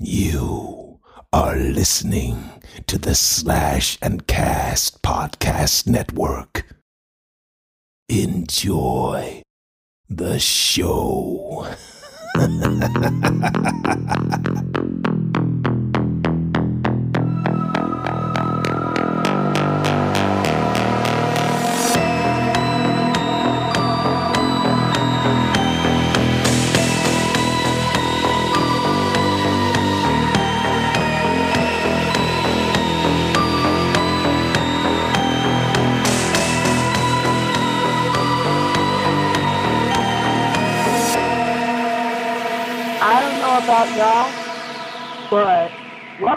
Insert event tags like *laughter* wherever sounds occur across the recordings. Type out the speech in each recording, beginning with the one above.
You are listening to the Slash and Cast Podcast Network. Enjoy the show. *laughs*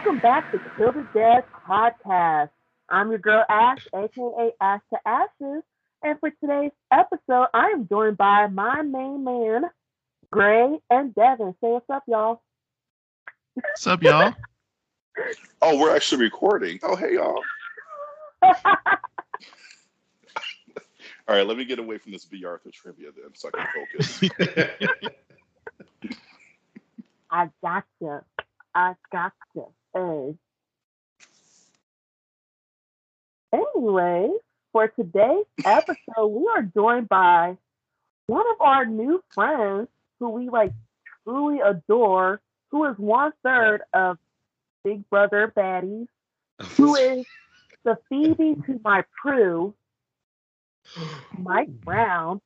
welcome back to Kill the Dead podcast. I'm your girl Ash, aka Ash to Ashes, and for today's episode, I am joined by my main man, Gray and Devin. Say what's up, y'all. What's up, y'all? *laughs* Oh, we're actually recording. Oh, hey, y'all. *laughs* All right, let me get away from this Bea Arthur trivia then so I can focus. *laughs* I gotcha. I gotcha. Hey. Anyway, for today's episode, we are joined by one of our new friends who we like truly adore, who is one third of Big Brother Baddies, who *laughs* is the Phoebe to my Prue, Mike Brown.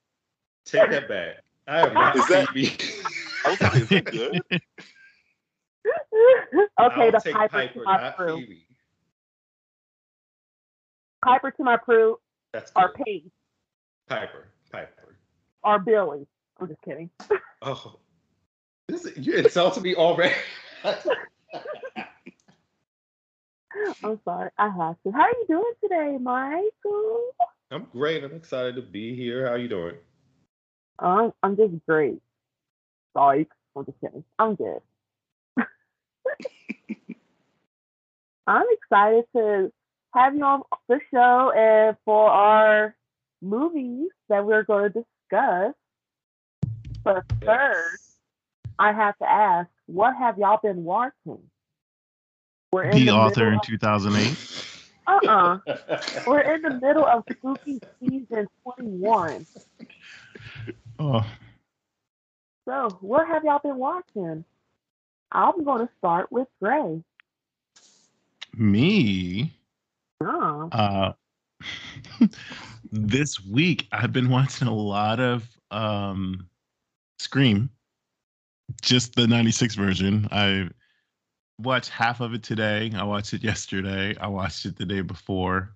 Take that back. I am not Is that- Phoebe. I is that good? *laughs* okay, the Piper, Piper, to my Prue. Phoebe. Piper to my Prue, That's or. Paige, Piper. Piper. or Billy. I'm just kidding. Oh, this is, you insulted me already. *laughs* I'm sorry, I have to. How are you doing today, Michael? I'm great. I'm excited to be here. How are you doing? I'm I'm just great. Sorry, I'm just kidding. I'm good. *laughs* I'm excited to have you on the show and for our movies that we're going to discuss. But first, I have to ask, what have y'all been watching? We're in The the author in 2008. of, uh-uh. *laughs* We're in the middle of spooky season 21. Oh, So, what have y'all been watching? I'm going to start with Gray. me. Oh, Uh, *laughs* this week I've been watching a lot of um, Scream, just the '96 version. I watched half of it today. I watched it yesterday. I watched it the day before.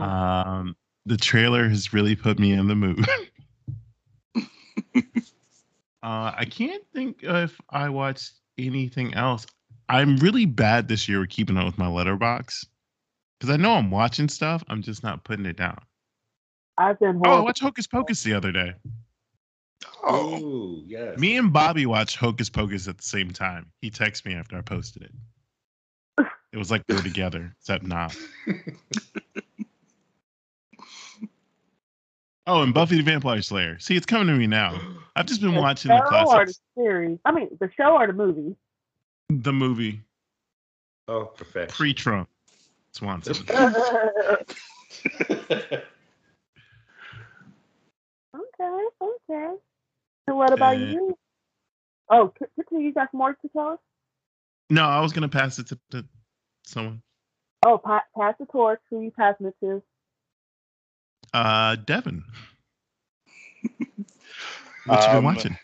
Um, the trailer has really put me in the mood. *laughs* *laughs* uh, I can't think if I watched anything else. I'm really bad this year with keeping up with my letterbox because I know I'm watching stuff. I'm just not putting it down. I've been Oh, I watched Hocus Pocus the other day. Oh, Ooh, yes. Me and Bobby watched Hocus Pocus at the same time. He texted me after I posted it. It was like we're together, except not. *laughs* Oh, and Buffy the Vampire Slayer. See, it's coming to me now. I've just been The watching the show or the classics. series? I mean, the show or the movie? The movie oh, perfect. pre-Trump. Swanson. *laughs* okay, okay. So, what about Uh, you? Oh, c- continue. You got some more to tell us? No, I was gonna pass it to, to someone. Oh, pa- pass the torch. Who you passing it to? Uh, Devin. *laughs* What you been Um, watching?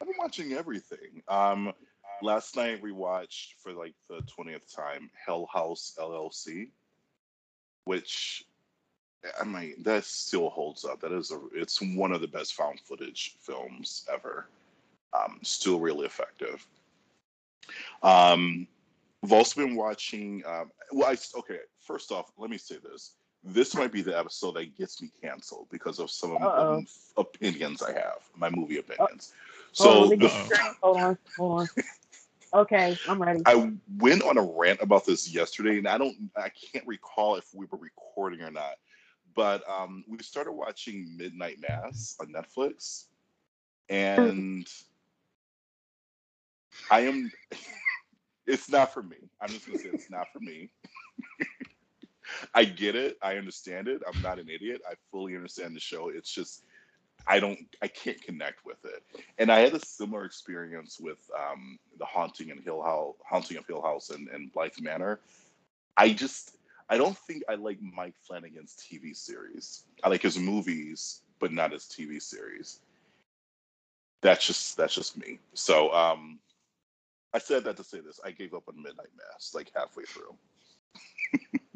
I've been watching everything. Um, last night we watched for like the twentieth time Hell House LLC, which I mean that still holds up. That is a it's one of the best found footage films ever. Um, still really effective. Um, I've also been watching. Um, well, I okay. First off, let me say this. This might be the episode that gets me canceled because of some of Uh-oh. the opinions I have, my movie opinions. So the, hold on, hold on. Okay, I'm ready. I went on a rant about this yesterday, and I don't, I can't recall if we were recording or not. But um, we started watching Midnight Mass on Netflix, and I am, *laughs* it's not for me. I'm just gonna say it's not for me. *laughs* I get it. I understand it. I'm not an idiot. I fully understand the show. It's just I don't I can't connect with it. And I had a similar experience with um, the haunting and Hill House, haunting of Hill House and, and Bly Manor. I just I don't think I like Mike Flanagan's TV series. I like his movies, but not his TV series. That's just that's just me. So um I said that to say this. I gave up on Midnight Mass like halfway through. *laughs*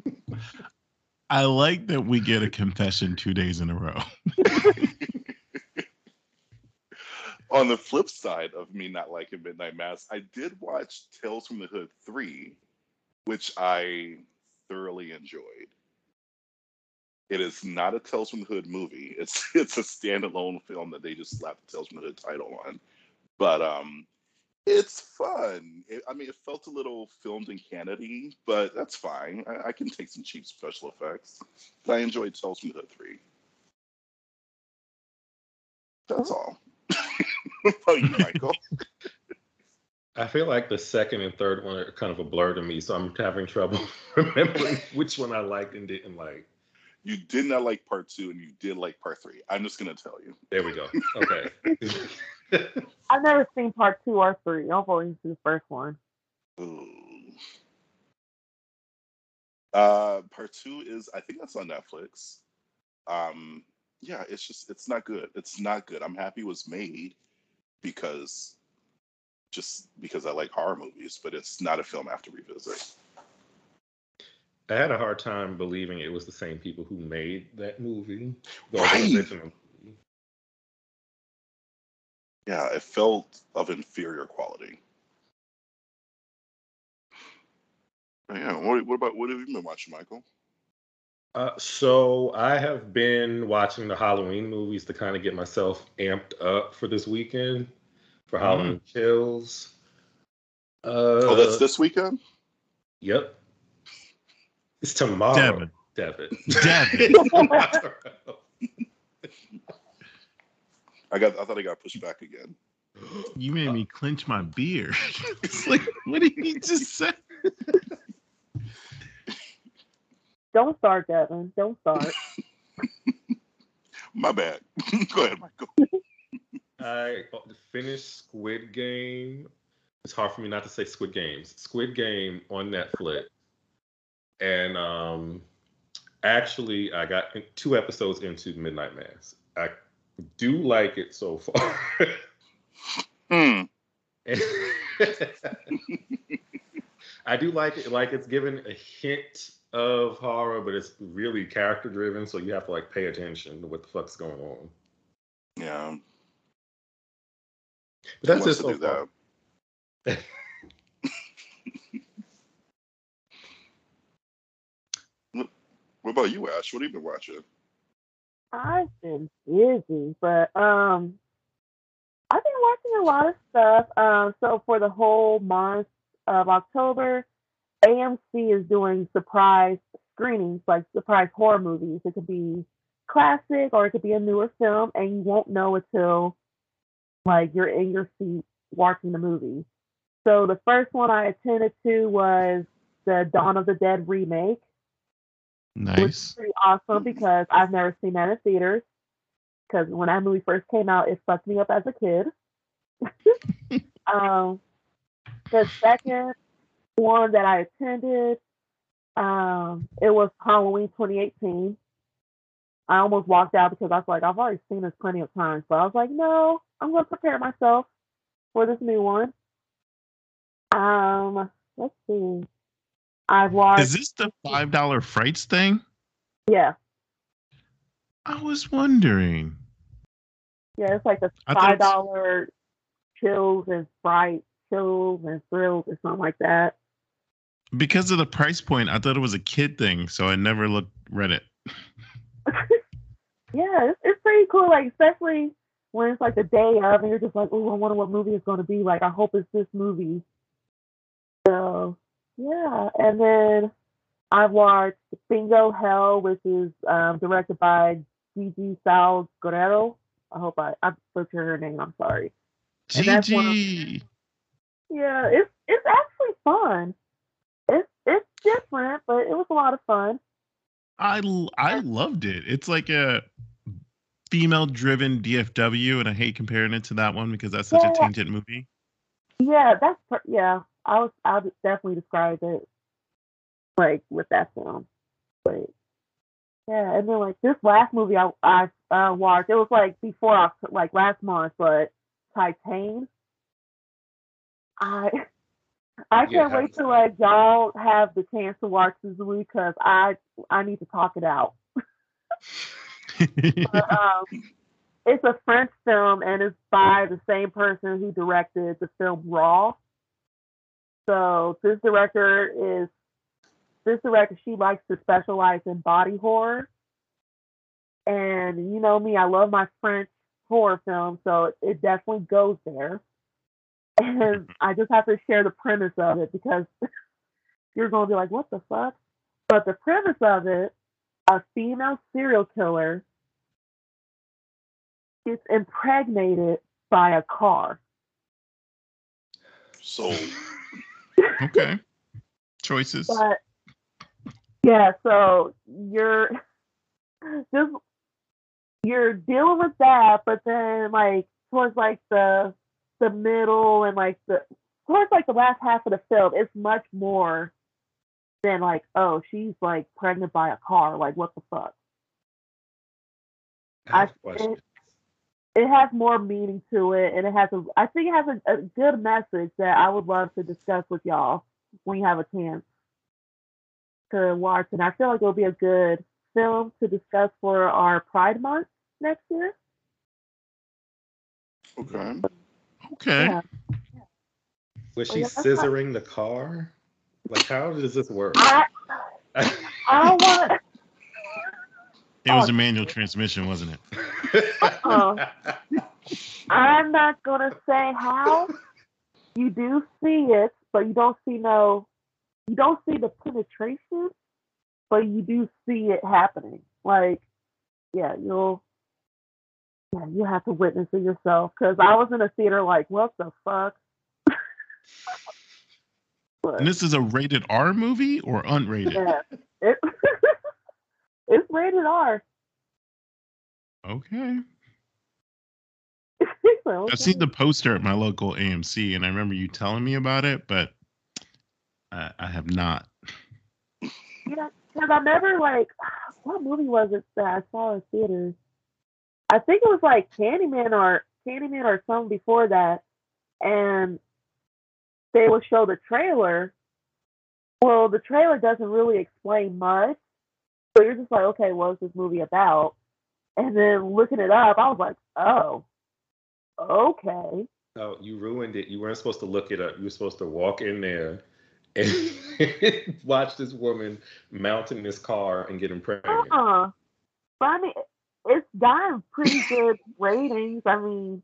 I like that we get a confession two days in a row. *laughs* On the flip side of me not liking Midnight Mass, I did watch Tales from the Hood 3, which I thoroughly enjoyed. It is not a Tales from the Hood movie. It's *laughs* it's a standalone film that they just slapped the Tales from the Hood title on. But um it's fun. It, I mean, it felt a little filmed in Canada, but that's fine. I, I, can take some cheap special effects. But I enjoyed Tales from the Hood 3. That's oh. all. *laughs* oh, you, Michael. *laughs* I feel like the second and third one are kind of a blur to me, so I'm having trouble *laughs* remembering which one I liked and didn't like. You did not like part two, and you did like part three. I'm just gonna tell you. There we go. Okay. *laughs* I've never seen part two or three. I've only seen the first one. Ooh. Uh, part two is I think that's on Netflix. Um, yeah, it's just it's not good. It's not good. I'm happy it was made because just because I like horror movies, but it's not a film I have to revisit. I had a hard time believing it was the same people who made that movie. The right. Yeah, it felt of inferior quality. Yeah, what, what about what have you been watching, Michael? Uh, so I have been watching the Halloween movies to kind of get myself amped up for this weekend for mm-hmm. Halloween Kills. Uh, oh, that's this weekend. Yep. It's tomorrow. Devin. Devin. Devin. *laughs* I got. I thought I got pushed back again. You made me clench my beard. *laughs* it's like, what did you just say? Don't start, Devin. Don't start. *laughs* my bad. *laughs* Go ahead, Michael. I finished Squid Game. It's hard for me not to say Squid Games. Squid Game on Netflix, and um, actually, I got two episodes into Midnight Mass. I do like it so far. hmm. *laughs* I do like it. Like it's given a hint of horror, but it's really character driven, so you have to like pay attention to what the fuck's going on. Yeah. But that's just so far. That. *laughs* what about you, Ash? What have you been watching? I've been busy, but um, I've been watching a lot of stuff. Um, so for the whole month of October, AMC is doing surprise screenings, like surprise horror movies. It could be classic or it could be a newer film, and you won't know until like you're in your seat watching the movie. So the first one I attended to was the Dawn of the Dead remake. Nice. Which is pretty awesome because I've never seen that in theaters. Because when that movie first came out, it fucked me up as a kid. *laughs* um, the second one that I attended, um, it was Halloween 2018. I almost walked out because I was like, I've already seen this plenty of times. But I was like, no, I'm going to prepare myself for this new one. Um, let's see. I've watched. Is this the five dollar frights thing? Yeah. I was wondering. Yeah, it's like a five dollar chills and fright, chills and thrills or something like that. Because of the price point, I thought it was a kid thing, so I never looked read it. *laughs* yeah, it's, it's pretty cool. Like especially when it's like the day of, and you're just like, oh, I wonder what movie it's going to be. Like, I hope it's this movie. So yeah, and then I've watched Bingo Hell, which is um, directed by Gigi Saul Guerrero. I hope I I butchered her name. I'm sorry. Gigi. yeah, it's it's actually fun. It's it's different, but it was a lot of fun. I I loved it. It's like a female driven DFW, and I hate comparing it to that one because that's such Yeah. a tainted movie. Yeah, that's yeah. I was I would definitely describe it like with that film. But yeah, and then like this last movie I I uh, watched, it was like before Oct- like last month, but Titane. I *laughs* I can't how wait to like y'all have the chance to watch this movie because I I need to talk it out. *laughs* But, *laughs* um, it's a French film and it's by the same person who directed the film Raw. So this director is this director. She likes to specialize in body horror, and you know me, I love my French horror films, so it, it definitely goes there. *laughs* And I just have to share the premise of it because *laughs* you're going to be like, "What the fuck?" But the premise of it, a female serial killer gets impregnated by a car. So okay. Choices. But yeah, so you're just you're dealing with that, but then like towards like the the middle and like the towards like the last half of the film, it's much more than like, oh, she's like pregnant by a car. Like what the fuck? I have I- questions. It has more meaning to it and it has a I think it has a, a good message that I would love to discuss with y'all when you have a chance to watch and I feel like it'll be a good film to discuss for our Pride Month next year. okay. Okay. Yeah. Was she yeah, that's not- scissoring the car? Like, how does this work? I I don't want to It was oh. a manual transmission, wasn't it? Uh-uh. I'm not gonna say how. You do see it, but you don't see no you don't see the penetration, but you do see it happening. Like, yeah, you'll yeah, you have to witness it yourself. Cause I was in a theater like, what the fuck? but And this is a rated R movie or unrated? yeah, it, *laughs* it's rated R. Okay. *laughs* So, I've seen the poster at my local AMC, and I remember you telling me about it, but I, I have not. Yeah, because I never like *sighs* what movie was it that I saw in theaters? I think it was like Candyman or Candyman or something before that, and they would show the trailer. Well, the trailer doesn't really explain much, so you're just like, okay, what's this movie about? And then looking it up, I was like, oh, okay. Oh, you ruined it. You weren't supposed to look it up. You were supposed to walk in there and *laughs* watch this woman mount in this car and get impregnated. Uh-uh. But I mean, it's gotten pretty good *laughs* ratings. I mean,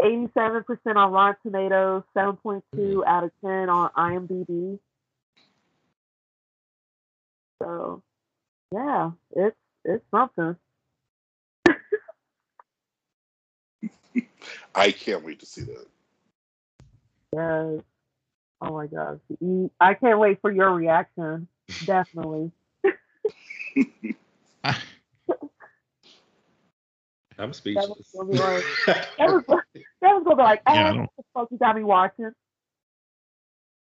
87% on Rotten Tomatoes, 7.2 mm-hmm. out of 10 on IMDb. So, yeah, it's it's something. *laughs* I can't wait to see that. Yeah. Oh my gosh. I can't wait for your reaction. Definitely. I, *laughs* I'm That was speechless. gonna be like, *laughs* that was, that was gonna be like, Yeah, I ah, don't- what the fuck you got me watching?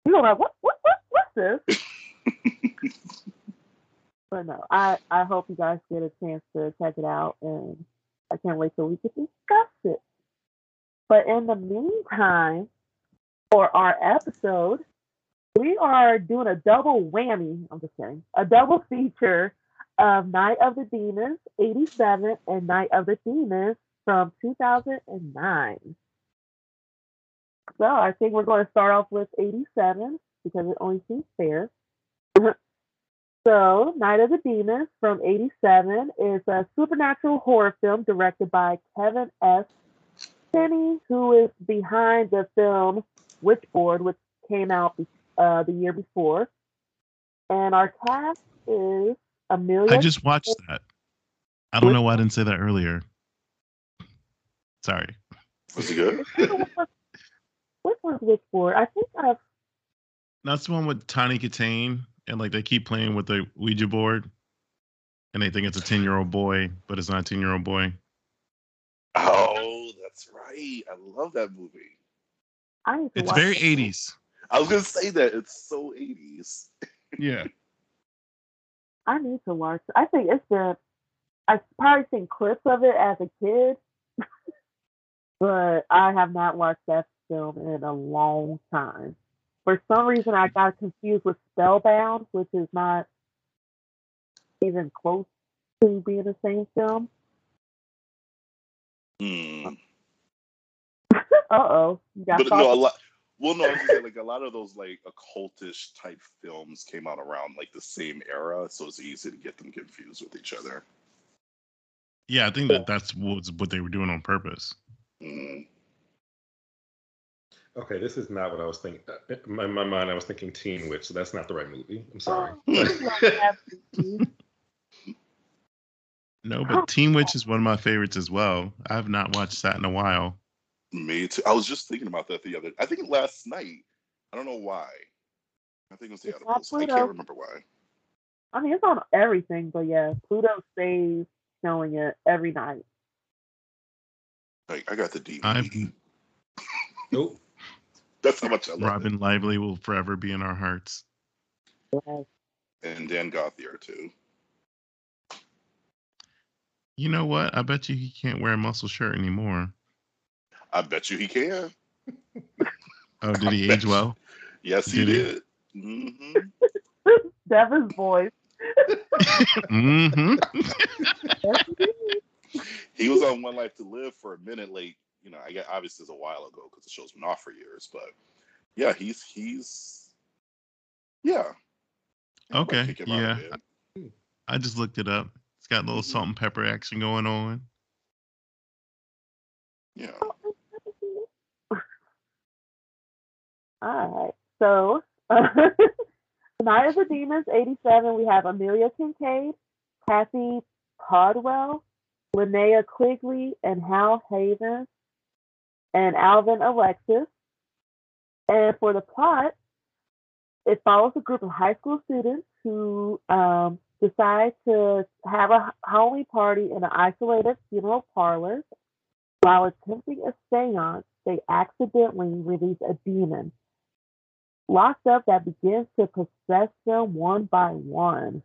You're gonna be like, what, what, what, what's this? But no, I, I hope you guys get a chance to check it out, and I can't wait till we can discuss it. But in the meantime, for our episode, we are doing a double whammy. I'm just kidding. A double feature of Night of the Demons 87 and Night of the Demons from 2009. So I think we're going to start off with 87 because it only seems fair. *laughs* so Night of the Demons from 87 is a supernatural horror film directed by Kevin S. Tenney, who is behind the film Witchboard, which came out uh, the year before. And our cast is Amelia. I just watched that. I don't know why I didn't say that earlier. Sorry. Was it good? which one's Witchboard? I think I've That's the one with Tawny Kitaen, and like they keep playing with the Ouija board, and they think it's a ten year old boy, but it's not a ten year old boy. Oh, that's right. I love that movie. I need to It's very eighties. I was gonna say that it's so 80s. Yeah. *laughs* I need to watch. it. I think it's been. I've probably seen clips of it as a kid, *laughs* but I have not watched that film in a long time. For some reason, I got confused with Spellbound, which is not even close to being the same film. Hmm. *laughs* Uh oh, you got But no, a lot. Well, no, I say, like a lot of those like occultish type films came out around like the same era, so it's easy to get them confused with each other. Yeah, I think that that's what what they were doing on purpose. Mm. Okay, this is not what I was thinking. Uh, In my, my mind, I was thinking Teen Witch, so that's not the right movie. I'm sorry. Oh, you don't have to. No, but Teen Witch is one of my favorites as well. I have not watched that in a while. Me too. I was just thinking about that the other. I think last night. I don't know why. I think it was the It's other. not I can't remember why. I mean, it's on everything, but yeah, Pluto stays showing it every night. Like I got the DVD. I've *laughs* Nope. That's how much I love Robin Lively will forever be in our hearts. And Dan Gauthier too. You know what? I bet you he can't wear a muscle shirt anymore. I bet you he can. Oh, did *laughs* he age well? Yes, he Did he? did. hmm *laughs* Devin's voice. *laughs* hmm he. He was on One Life to Live for a minute. Like you know, I get obviously it's a while ago because the show's been off for years. But yeah, he's he's yeah. Okay, kick him out yeah. I just looked it up. It's got a little Mhm. salt and pepper action going on. Yeah. *laughs* All right. So, *laughs* Night of the Demons, 87, we have Amelia Kinkade, Kathy Caldwell, Linnea Quigley, and Hal Havins, and Alvin Alexis. And for the plot, it follows a group of high school students who um, decide to have a Halloween party in an isolated funeral parlor. While attempting a seance, they accidentally release a demon locked up that begins to possess them one by one.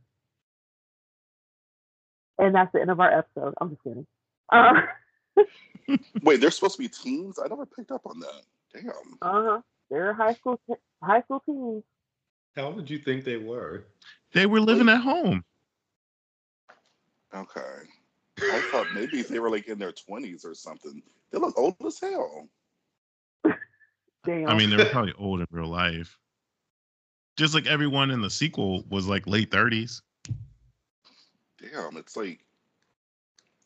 And that's the end of our episode. I'm just kidding. Uh *laughs* *laughs* Wait, they're supposed to be teens? I never picked up on that. Damn. Uh huh. They're high school high school teens. How would you think they were? They were living at home. Okay. I thought maybe they were like in their twenties or something. They look old as hell. Damn. I mean, they were probably old in real life. Just like everyone in the sequel was like late 30s. Damn, it's like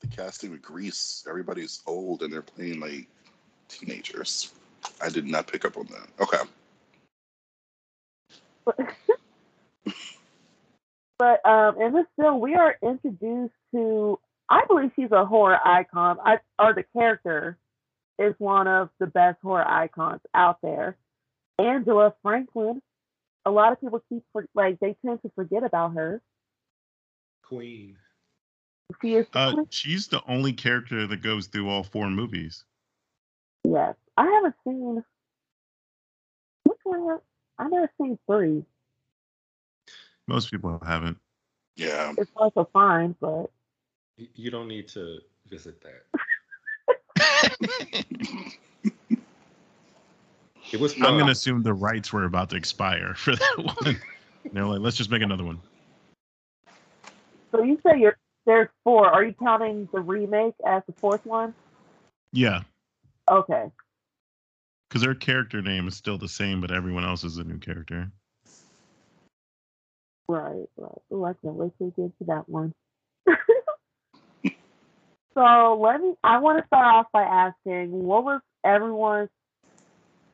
the casting with Grease. Everybody's old and they're playing like teenagers. I did not pick up on that. Okay. but, *laughs* but um, in this film, we are introduced to. I believe she's a horror icon. I or the character is one of the best horror icons out there. Angela Franklin. A lot of people keep for, like they tend to forget about her. Queen. She is Uh, she's the only character that goes through all four movies. yes. I haven't seen which one. have- I never seen three. Most people haven't. Yeah. It's also fine, but You don't need to visit that. *laughs* It was I'm going to assume the rights were about to expire for that one. *laughs* They're like, let's just make another one. so you say you're there's four. Are you counting the remake as the fourth one? Yeah, Okay. because their character name is still the same, but everyone else is a new character. Right, right. Oh, I can't wait to get to that one. *laughs* so let me. I want to start off by asking, what was everyone's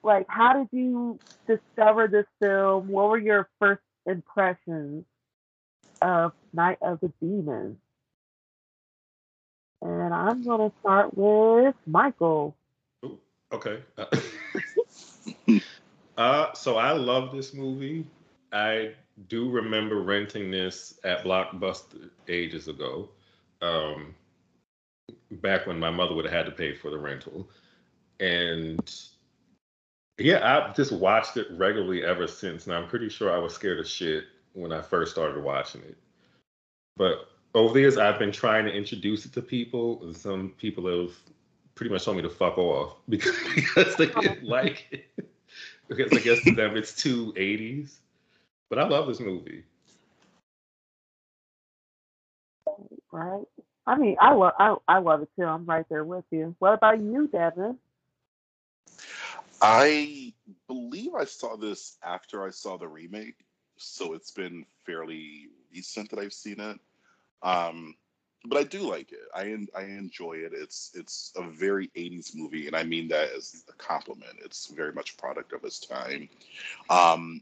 like? How did you discover this film? What were your first impressions of Night of the Demons? And I'm gonna start with Michael. Ooh, okay. Uh, *laughs* Uh, so I love this movie. I do remember renting this at Blockbuster ages ago. Um, back when my mother would have had to pay for the rental. And yeah, I've just watched it regularly ever since. And I'm pretty sure I was scared of shit when I first started watching it. But over the years, I've been trying to introduce it to people, and some people have pretty much told me to fuck off because, *laughs* because they oh. didn't like it. because I guess to them it's too 80s. But I love this movie. Right. I mean, I love I, I love it too. I'm right there with you. What about you, Devin? I believe I saw this after I saw the remake, so it's been fairly recent that I've seen it. Um, but I do like it. I I enjoy it. It's it's a very 80s movie, and I mean that as a compliment. It's very much a product of its time. Um,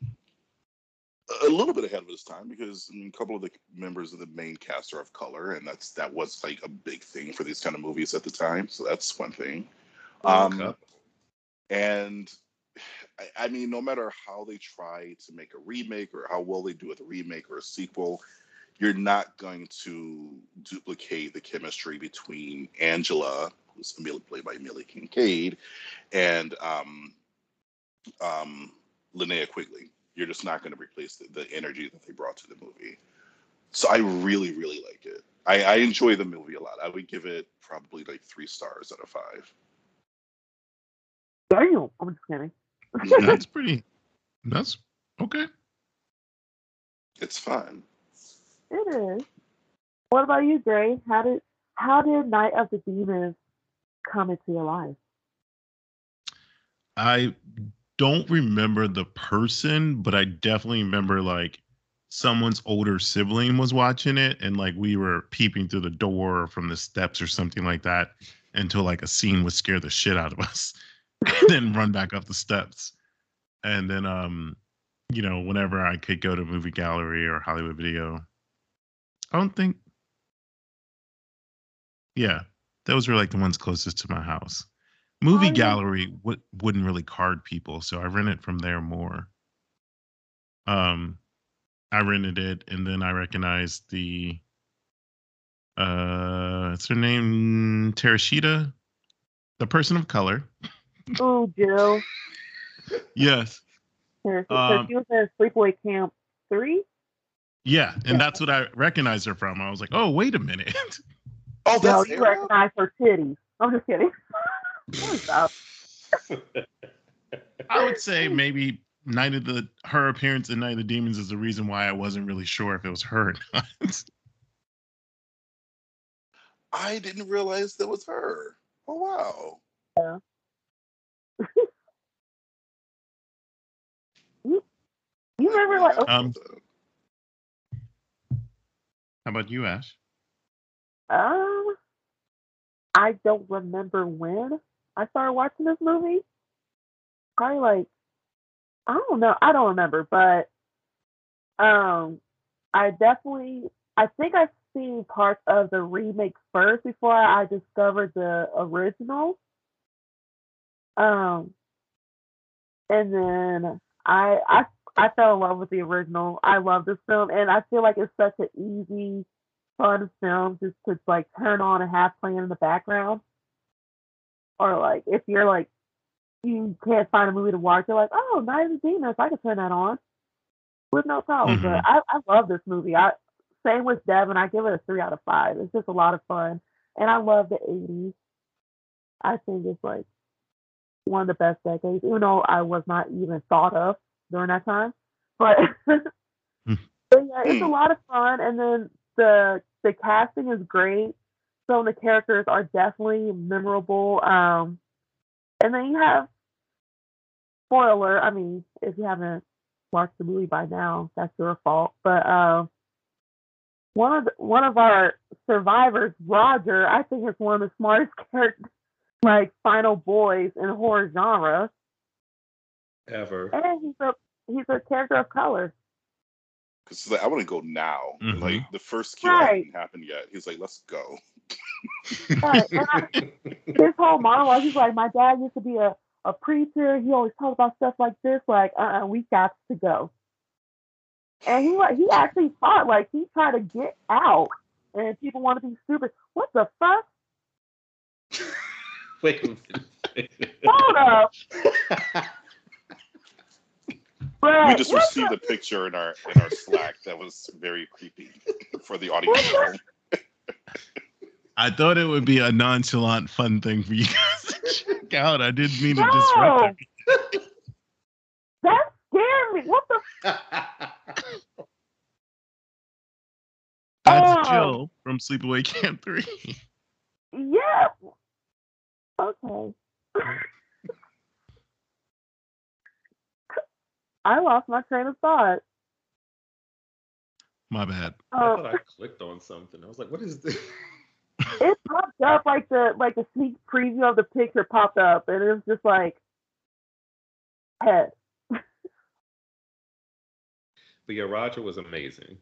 a little bit ahead of its time because I mean, a couple of the members of the main cast are of color, and that's that was like a big thing for these kind of movies at the time. So that's one thing. Um, Okay. and *sighs* I, I mean, no matter how they try to make a remake or how well they do with a remake or a sequel, you're not going to duplicate the chemistry between Angela, who's played by Millie Kinkade, and um, um, Linnea Quigley. You're just not going to replace the, the energy that they brought to the movie. So I really, really like it. I, I enjoy the movie a lot. I would give it probably like three stars out of five. Damn. I'm just kidding. That's *laughs* pretty. That's okay. It's fun. It is. What about you, Gray? How did how did Night of the Demons come into your life? I don't remember the person, but I definitely remember like someone's older sibling was watching it and like we were peeping through the door from the steps or something like that until like a scene would scare the shit out of us *laughs* then run back up the steps and then um you know whenever i could go to movie gallery or hollywood video i don't think yeah those were like the ones closest to my house movie yeah. gallery w- wouldn't really card people so i rented from there more um i rented it and then i recognized the uh what's her name terashita the person of color Oh, Jill. *laughs* yes so Um, she was in Sleepaway Camp three. Yeah and Yeah. that's what i recognized her from i was like oh wait a minute *laughs* Oh, No, that's you Arrow? recognize her titties. I'm just kidding. *laughs* I would say maybe night of the her appearance in night of the demons is the reason why i wasn't really sure if it was her or *laughs* not I didn't realize that was her. Oh wow. Yeah. you remember like oh, Um, how about you ash um I don't remember when I started watching this movie. Probably like I don't know. I don't remember, but um I definitely I think I've seen parts of the remake first before I discovered the original. Um and then I I I fell in love with the original. I love this film and I feel like it's such an easy fun film just to like turn on and have playing in the background. Or like if you're like you can't find a movie to watch, you're like, oh, Night of the Demons, I can turn that on with no problem. Mhm. But I, I love this movie. I same with Devin. I give it a three out of five. It's just a lot of fun, and I love the '80s. I think it's like one of the best decades, even though I was not even thought of during that time. But, Hmm. *laughs* but yeah, it's a lot of fun, and then the the casting is great. Some of the characters are definitely memorable. Um, and then you have spoiler. I mean, if you haven't watched the movie by now, that's your fault. But uh, one of the, one of our survivors, Roger, I think is one of the smartest *laughs* characters, like final boys in horror genre, Ever. and he's a he's a character of color. Because like, I want to go now. Mhm. Like the first kill Right. hadn't happened yet. He's like, let's go. Right, I- His whole monologue, he's like, my dad used to be a, a preacher. He always talks about stuff like this. Like, uh, uh we got to go. And he like he actually fought. Like he tried to get out, and people want to be stupid. What the fuck? *laughs* Wait. Hold up, *laughs* Brad, we just received the- a picture in our in our Slack that was very creepy *laughs* for the audience. *laughs* I thought it would be a nonchalant, fun thing for you guys to *laughs* check out. I didn't mean to disrupt No. it. That scared me. What the? That's Oh. Jill from Sleepaway Camp 3. Yeah. Okay. I lost my train of thought. My bad. I Um, thought I clicked on something. I was like, what is this? *laughs* it popped up like the like the sneak preview of the picture popped up, and it was just like head. But yeah, Roger was amazing.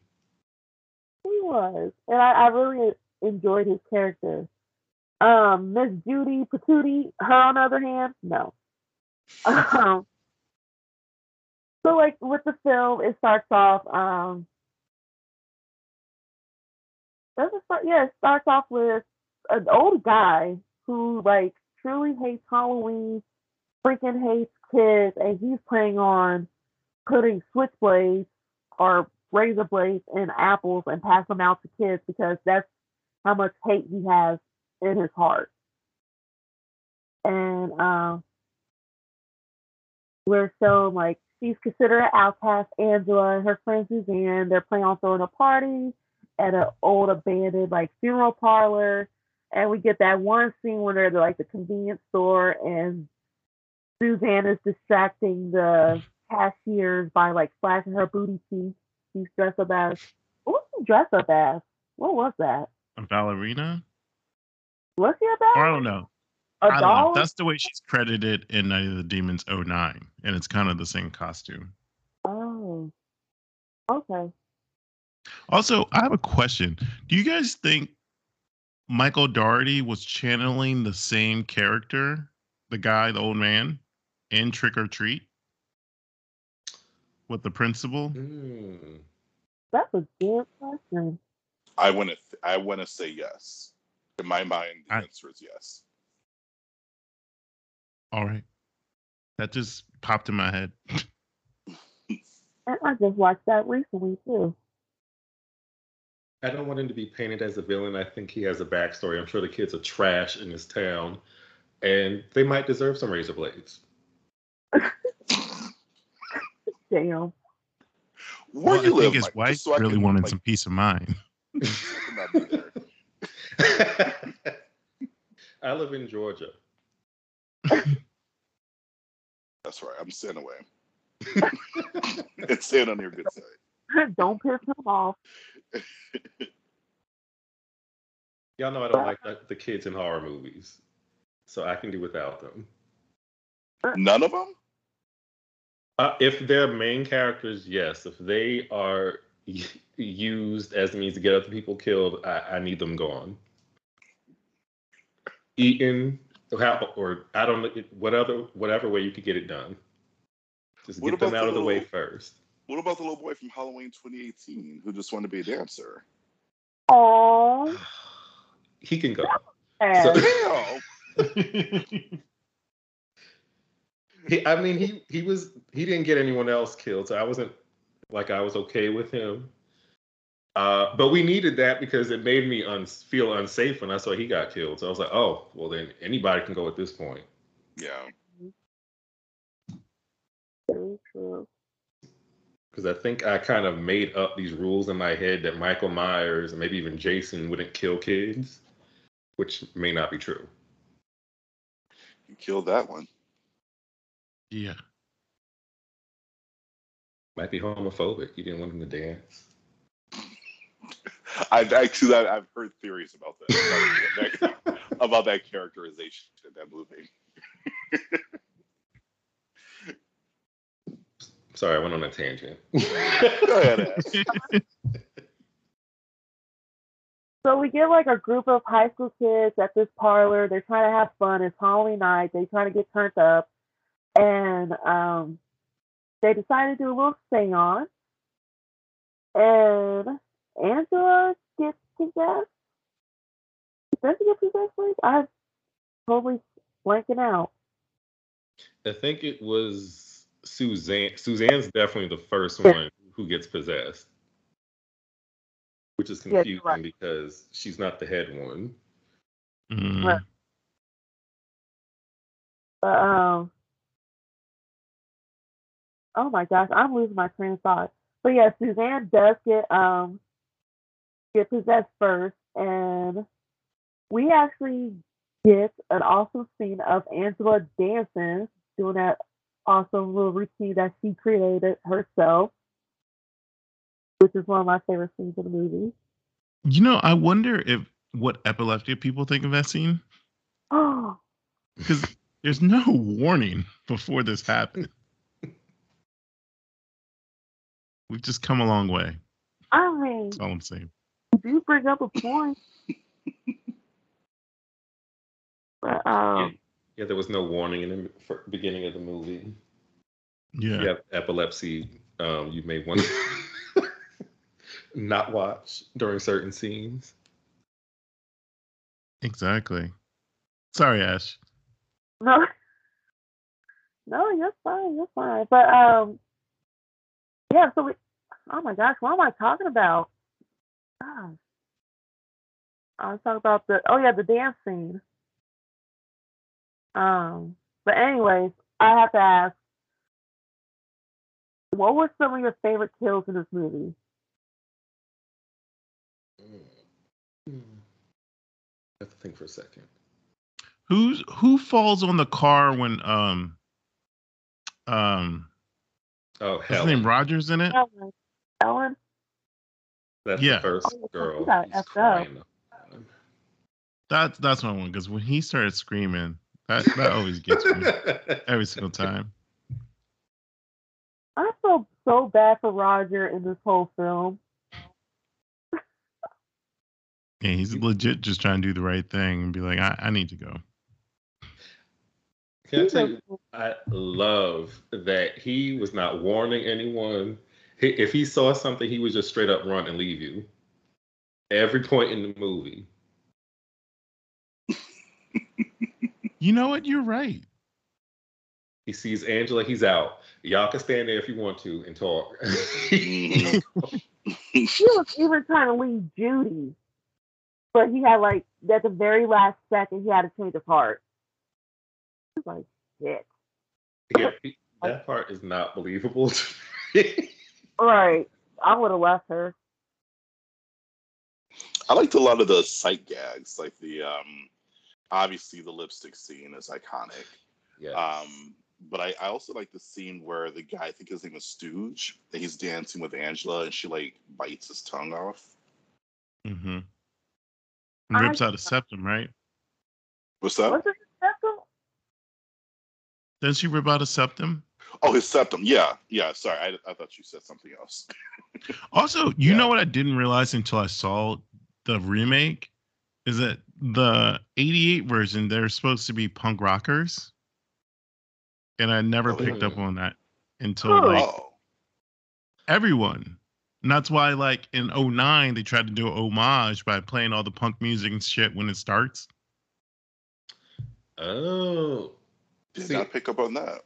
He was, and I, I really enjoyed his character. Um, Miss Judy Patootie, her on the other hand, no. *laughs* Um, so like with the film, it starts off. Um, does it start? Yeah, it starts off with an old guy who like truly hates Halloween, freaking hates kids, and he's planning on putting switchblades or razor blades in apples and pass them out to kids because that's how much hate he has in his heart. And um, we're shown like she's considered an outcast. Angela and her friend Suzanne, they're planning on throwing a party at an old abandoned like funeral parlor. And we get that one scene where they're at like the convenience store and Suzanne is distracting the cashiers by like flashing her booty cheeks. She's dressed up as what was she dressed up as? What was that? A ballerina? Was she a doll? I don't know. A I don't know. doll? That's the way she's credited in Night of the Demons 09. And it's kind of the same costume. Oh. Okay. Also, I have a question. Do you guys think Michael Dougherty was channeling the same character, the guy, the old man, in Trick or Treat with the principal? Mm. That's a good question. I want to I want to say yes. In my mind, the I- answer is yes. All right. That just popped in my head. And I just watched that recently too. I don't want him to be painted as a villain. I think he has a backstory. I'm sure the kids are trash in this town, and they might deserve some razor blades. *laughs* Damn. Where Well, you I think his Mike, wife so really wanted like, some peace of mind. not be there. I live in Georgia. That's right. I'm staying away. *laughs* and staying on your good side. *laughs* Don't piss him off. Y'all know I don't like the, the kids in horror movies, so I can do without them. None of them. Uh, if they're main characters, yes. If they are used as a means to get other people killed, I, I need them gone. Eaten, how, or I don't know, what other, whatever way you could get it done. Just What get them out the of the way first. What about the little boy from Halloween 2018 who just wanted to be a dancer? Oh. *sighs* He can go. So, Damn. *laughs* He, I mean, he he was he didn't get anyone else killed, so I wasn't like I was okay with him. Uh, but we needed that because it made me un- feel unsafe when I saw he got killed. So I was like, oh, well then anybody can go at this point. Yeah. Very true. Because I think I kind of made up these rules in my head that Michael Myers and maybe even Jason wouldn't kill kids, which may not be true. You killed that one. Yeah. Might be homophobic. You didn't want him to dance. I've actually I- I've heard theories about that about that, about that characterization in that movie. Sorry, I went on a tangent. Go ahead, So we get like a group of high school kids at this parlor. They're trying to have fun. It's Halloween night. They're trying to get turned up. and um, they decide to do a little seance, and Angela gets possessed. Does she get possessed? Like I'm totally blanking out. I think it was Suzanne. Suzanne's definitely the first Yeah. one who gets possessed, which is Yeah, you're confusing right. because she's not the head one. Mm. Right. But um, oh my gosh, I'm losing my train of thought. But yeah, Suzanne does get um get possessed first, and we actually get an awesome scene of Angela dancing, doing that awesome little routine that she created herself, which is one of my favorite scenes in the movie. You know, I wonder if what epileptic people think of that scene *gasps* Oh, because there's no warning before this happened. *laughs* We've just come a long way. I mean, That's all I'm saying. You do bring up a point. *laughs* but um. Yeah, there was no warning in the beginning of the movie. Yeah. If you have epilepsy, um, you may want to *laughs* not watch during certain scenes. Exactly. Sorry, Ash. No, *laughs* no, you're fine. You're fine. But um, yeah. So we. Oh my gosh, what am I talking about? Gosh. I was talking about the. Oh yeah, the dance scene. Um. But anyways, I have to ask. What were some of your favorite kills in this movie? Hmm. I have to think for a second. Who's who falls on the car when um um Oh, what's his name Rogers in it? Ellen. Ellen. That's Yeah. the first Oh, girl. you got who's effed up. crying. That's that's my one because when he started screaming, that that always gets me *laughs* every single time. I feel so bad for Roger in this whole film. Yeah, he's legit just trying to do the right thing and be like, I, I need to go. Can I tell you, I love that he was not warning anyone. He, if he saw something, he would just straight up run and leave you. Every point in the movie. *laughs* You know what? You're right. He sees Angela, he's out. Y'all can stand there if you want to and talk. *laughs* he was even trying to leave Judy, but he had like at the very last second he had to change his heart. I was like, shit. Yeah, that part is not believable. *laughs* to me. All right, I would have left her. I liked a lot of the sight gags, like the um, obviously the lipstick scene is iconic. yeah. Um, but I, I also like the scene where the guy, I think his name is Stooge, and he's dancing with Angela, and she like bites his tongue off. Mm-hmm. I- Rips out a septum, right? What's that? Was it Septum? Does she rip out a septum? Oh, his septum. Yeah, yeah. Sorry, I, I thought you said something else. *laughs* Also, you Yeah. know what I didn't realize until I saw the remake is that the 88 version, they're supposed to be punk rockers. And I never Oh, picked up on that until Oh. like everyone. And that's why, like in 09, they tried to do a homage by playing all the punk music and shit when it starts. oh. did See, not pick up on that.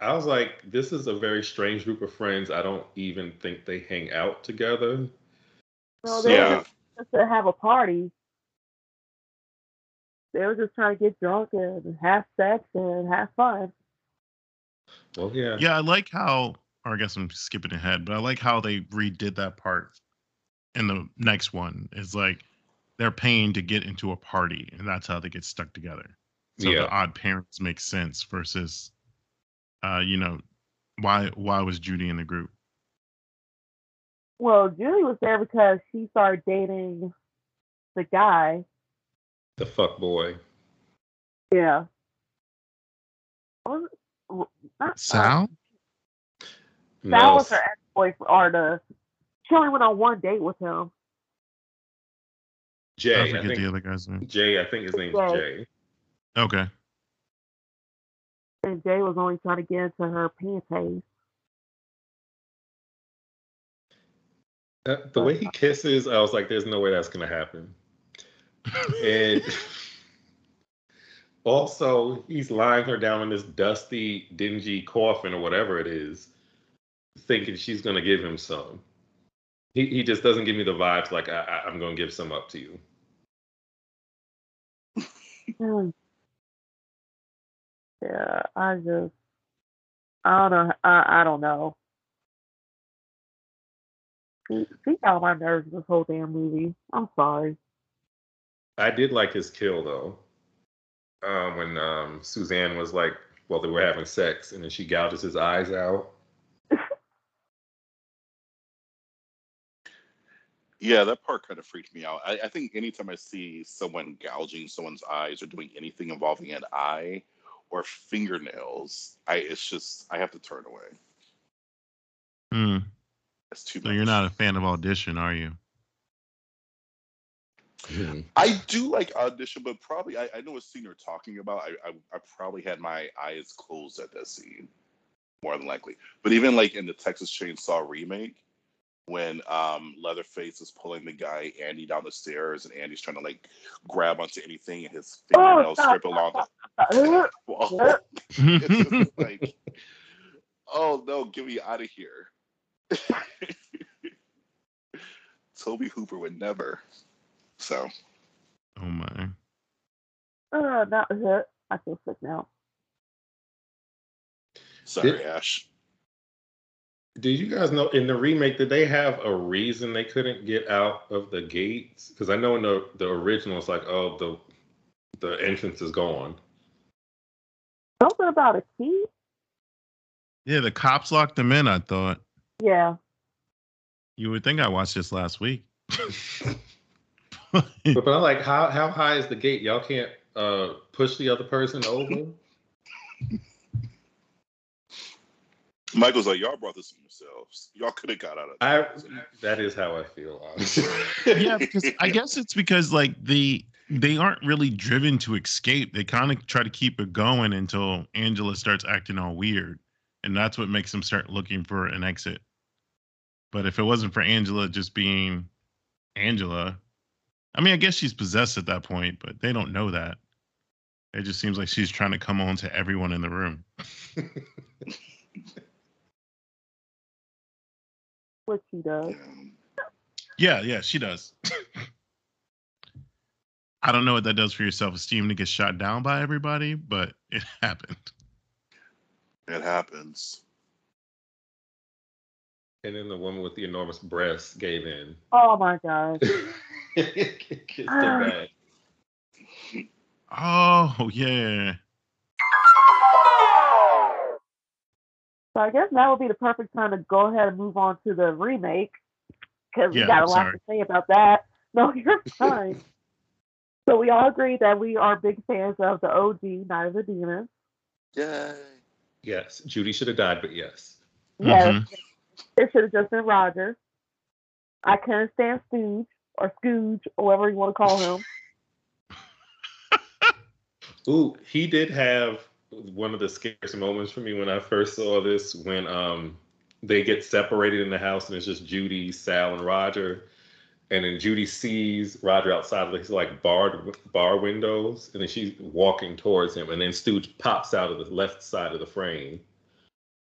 I was like, this is a very strange group of friends. I don't even think they hang out together. No, they Yeah. were just, just to have a party. They were just trying to get drunk and have sex and have fun. Well, yeah. Yeah, I like how, or I guess I'm skipping ahead, but I like how they redid that part in the next one. Is like they're paying to get into a party, and that's how they get stuck together. So Yeah. the odd parents make sense versus, uh, you know, why why was Judy in the group? Well, Julie was there because she started dating the guy. The fuck boy. Yeah. Was it- not- Sal? Sal No, was her ex boyfriend, or the. She only went on one date with him. Jay. I, forget think the other guy's name. Jay. I think his name's Jay. Jay. Okay. And Jay was only trying to get into her panties. Uh, the way he kisses, I was like, "There's no way that's gonna happen." And *laughs* also, he's lying her down in this dusty, dingy coffin or whatever it is, thinking she's gonna give him some. He he just doesn't give me the vibes like I, I, I'm gonna give some up to you. *laughs* Yeah, I just, I don't know. I, I don't know. She, she got on my nerves this whole damn movie. I'm sorry. I did like his kill though. Um, when um, Suzanne was like, well, they were having sex, and then she gouges his eyes out. *laughs* Yeah, that part kind of freaked me out. I, I think anytime I see someone gouging someone's eyes or doing anything involving an eye or fingernails, I it's just I have to turn away. Hmm. It's too So much. you're not a fan of Audition, are you? I do like audition, but probably I, I know what scene you're talking about. I, I I probably had my eyes closed at that scene, more than likely. But even like in the Texas Chainsaw remake, when um Leatherface is pulling the guy Andy down the stairs, and Andy's trying to like grab onto anything, and his Oh, fingernails stop, strip along the *laughs* wall. *laughs* It's just like, oh no, get me out of here. *laughs* Tobe Hooper would never. So Oh my. uh, not uh, I feel sick now. sorry, Did- Ash. Did you guys know in the remake did they have a reason they couldn't get out of the gates? Because I know in the the original it's like, oh, the the entrance is gone. Something about a key? Yeah, the cops locked them in. I thought Yeah. you would think I watched this last week. *laughs* But, but I'm like, how how high is the gate? Y'all can't uh push the other person over. *laughs* Michael's like, y'all brought this on yourselves. Y'all could have got out of I that. that is how I feel. Honestly. *laughs* yeah, because I *laughs* guess it's because like the they aren't really driven to escape. They kind of try to keep it going until Angela starts acting all weird, and that's what makes them start looking for an exit. But if it wasn't for Angela just being Angela, I mean, I guess she's possessed at that point, but they don't know that. It just seems like she's trying to come on to everyone in the room. *laughs* What she does. Yeah, yeah, she does. *laughs* I don't know what that does for your self esteem to get shot down by everybody, but it *laughs* happened. it happens. and then the woman with the enormous breasts gave in. Oh my god. *laughs* Kissed her ah. back. Oh, yeah. So I guess now would be the perfect time to go ahead and move on to the remake because we got a lot to say about that. *laughs* No, you're fine. so we all agree that we are big fans of the OG Night of the Demons. Yay. Yes, Judy should have died, but yes. Yes, Mhm. it should have just been Roger. I couldn't stand Stooge or Scooge or whatever you want to call him. *laughs* Ooh, he did have one of the scariest moments for me when I first saw this when um they get separated in the house and it's just Judy, Sal, and Roger. And then Judy sees Roger outside of his like barred bar windows, and then she's walking towards him, and then Stooge pops out of the left side of the frame.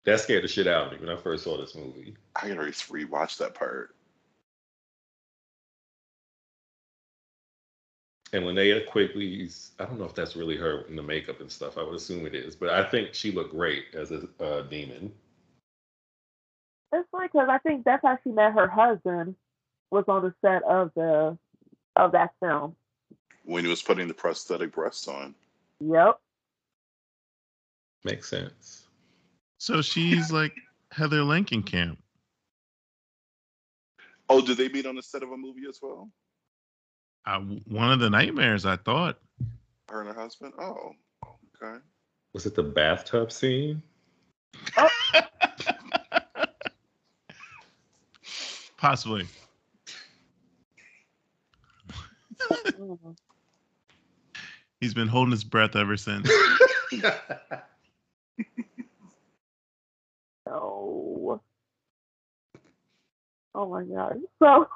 That scared the shit out of me when I first saw this movie. I re- rewatch that part. And Linnea Quigley's, I don't know if that's really her in the makeup and stuff. I would assume it is, but I think she looked great as a uh, demon. It's funny because I think that's how she met her husband was on the set of the of that film. When he was putting the prosthetic breasts on. Yep. Makes sense. So she's like Heather Langenkamp. Oh, did they meet on the set of a movie as well? One of the nightmares, I thought. Her and her husband? Oh, okay. Was it the bathtub scene? *laughs* Possibly. *laughs* He's been holding his breath ever since. *laughs* no. Oh my god. So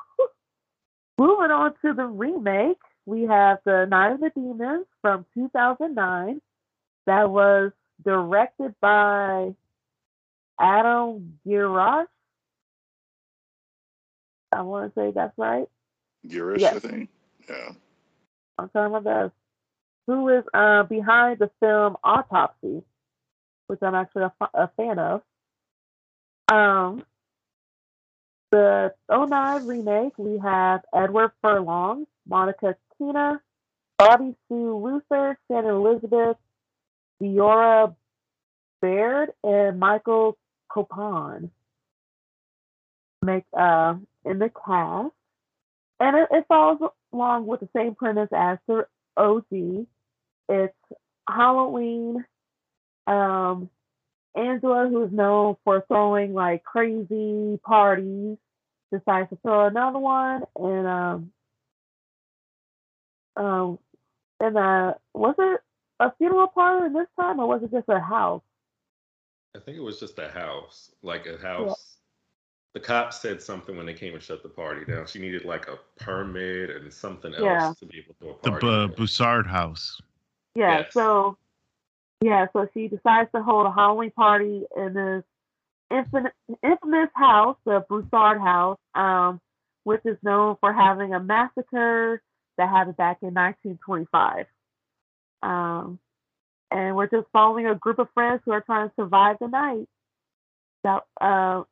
moving on to the remake, we have the Night of the Demons from 2009 that was directed by Adam Gierasch. I want to say that's right. Girish, Yes. I think. Yeah. I'm trying my best. Who is uh, behind the film Autopsy, which I'm actually a, a fan of. Um, the 09 remake, we have Edward Furlong, Monica Keena, Bobbi Sue Luther, Shannon Elizabeth, Diora Baird, and Michael Copon make uh, in the cast. And it, it follows along with the same premise as the OG. It's Halloween. Um, Angela, who's known for throwing like crazy parties, decides to throw another one, and um, um, and uh, was it a funeral parlor this time, or was it just a house? I think it was just a house, like a house. The cops said something when they came and shut the party down. She needed like a permit and something else Yeah. to be able to do a The party. there. Broussard house. Yeah, Yes. so yeah, so she decides to hold a Halloween party in this infamous, house, the Broussard house, um, which is known for having a massacre that happened back in 1925. Um, and we're just following a group of friends who are trying to survive the night. So, uh,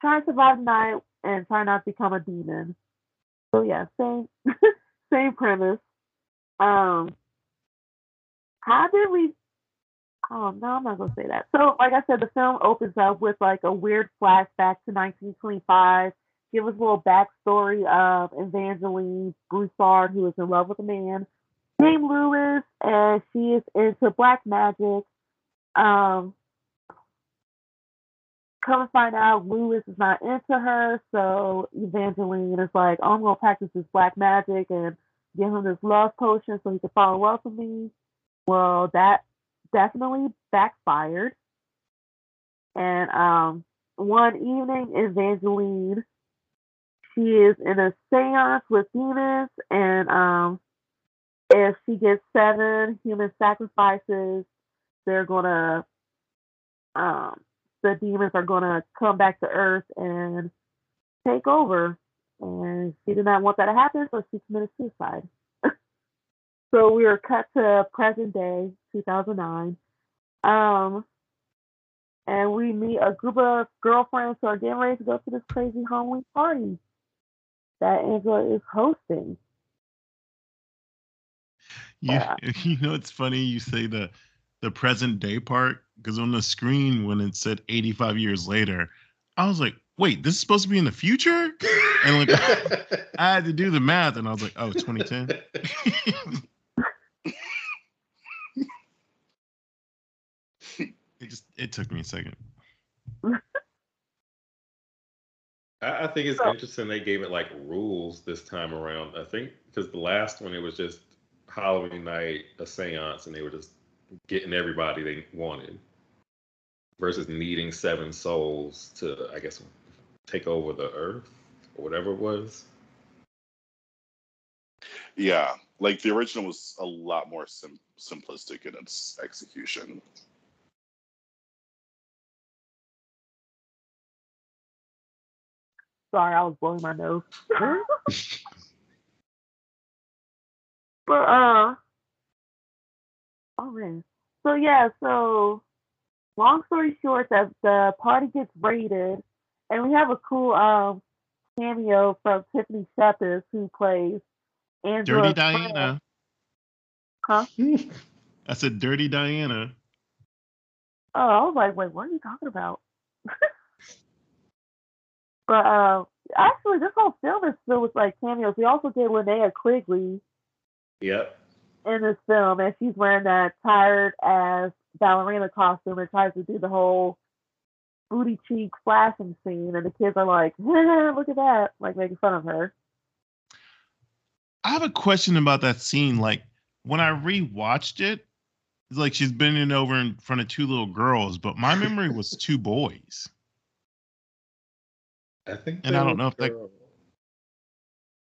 trying to survive the night and trying not to become a demon. So yeah, same *laughs* same premise. Um, how did we oh no i'm not to say that. So like i said the film opens up with like a weird flashback to 1925 give us a little backstory of evangeline broussard who is in love with a man named lewis and she is into black magic. Um come and find out lewis is not into her so evangeline is like oh, i'm going to practice this black magic and give him this love potion so he can fall in love with me. Well, that definitely backfired. And um, one evening, Evangeline, she is in a seance with demons, and um, if she gets seven human sacrifices, they're gonna, um, the demons are gonna come back to Earth and take over. And she did not want that to happen, so she committed suicide. So we were cut to present day, 2009. Um, and we meet a group of girlfriends who are getting ready to go to this crazy Halloween party that Angela is hosting. You, Yeah. *laughs* you know, it's funny you say the the present day part because on the screen when it said 85 years later, I was like, wait, this is supposed to be in the future? *laughs* And like, I had to do the math, and I was like, oh, 2010. *laughs* it just it took me a second. *laughs* I, I think it's So- interesting they gave it like rules this time around. I think because the last one it was just Halloween night, a seance, and they were just getting everybody they wanted. Versus needing seven souls to, I guess, take over the earth or whatever it was. Yeah, like the original was a lot more sim- simplistic in its execution. Sorry, I was blowing my nose. *laughs* but uh, oh man. So yeah, so long story short, that the party gets raided, and we have a cool um cameo from Tiffany Shepis who plays Angela. Dirty Diana. Huh? *laughs* I said Dirty Diana. Oh, I was like, wait, what are you talking about? *laughs* but uh, actually, this whole film is filled with like cameos. We also get Linnea Quigley Yep. in this film, and she's wearing that tired ass ballerina costume and tries to do the whole booty cheek flashing scene, and the kids are like, *laughs* "Look at that!" like making fun of her. I have a question about that scene. Like when I rewatched it, it's like she's bending over in front of two little girls, but my memory was two boys. I think. And I don't were know if that-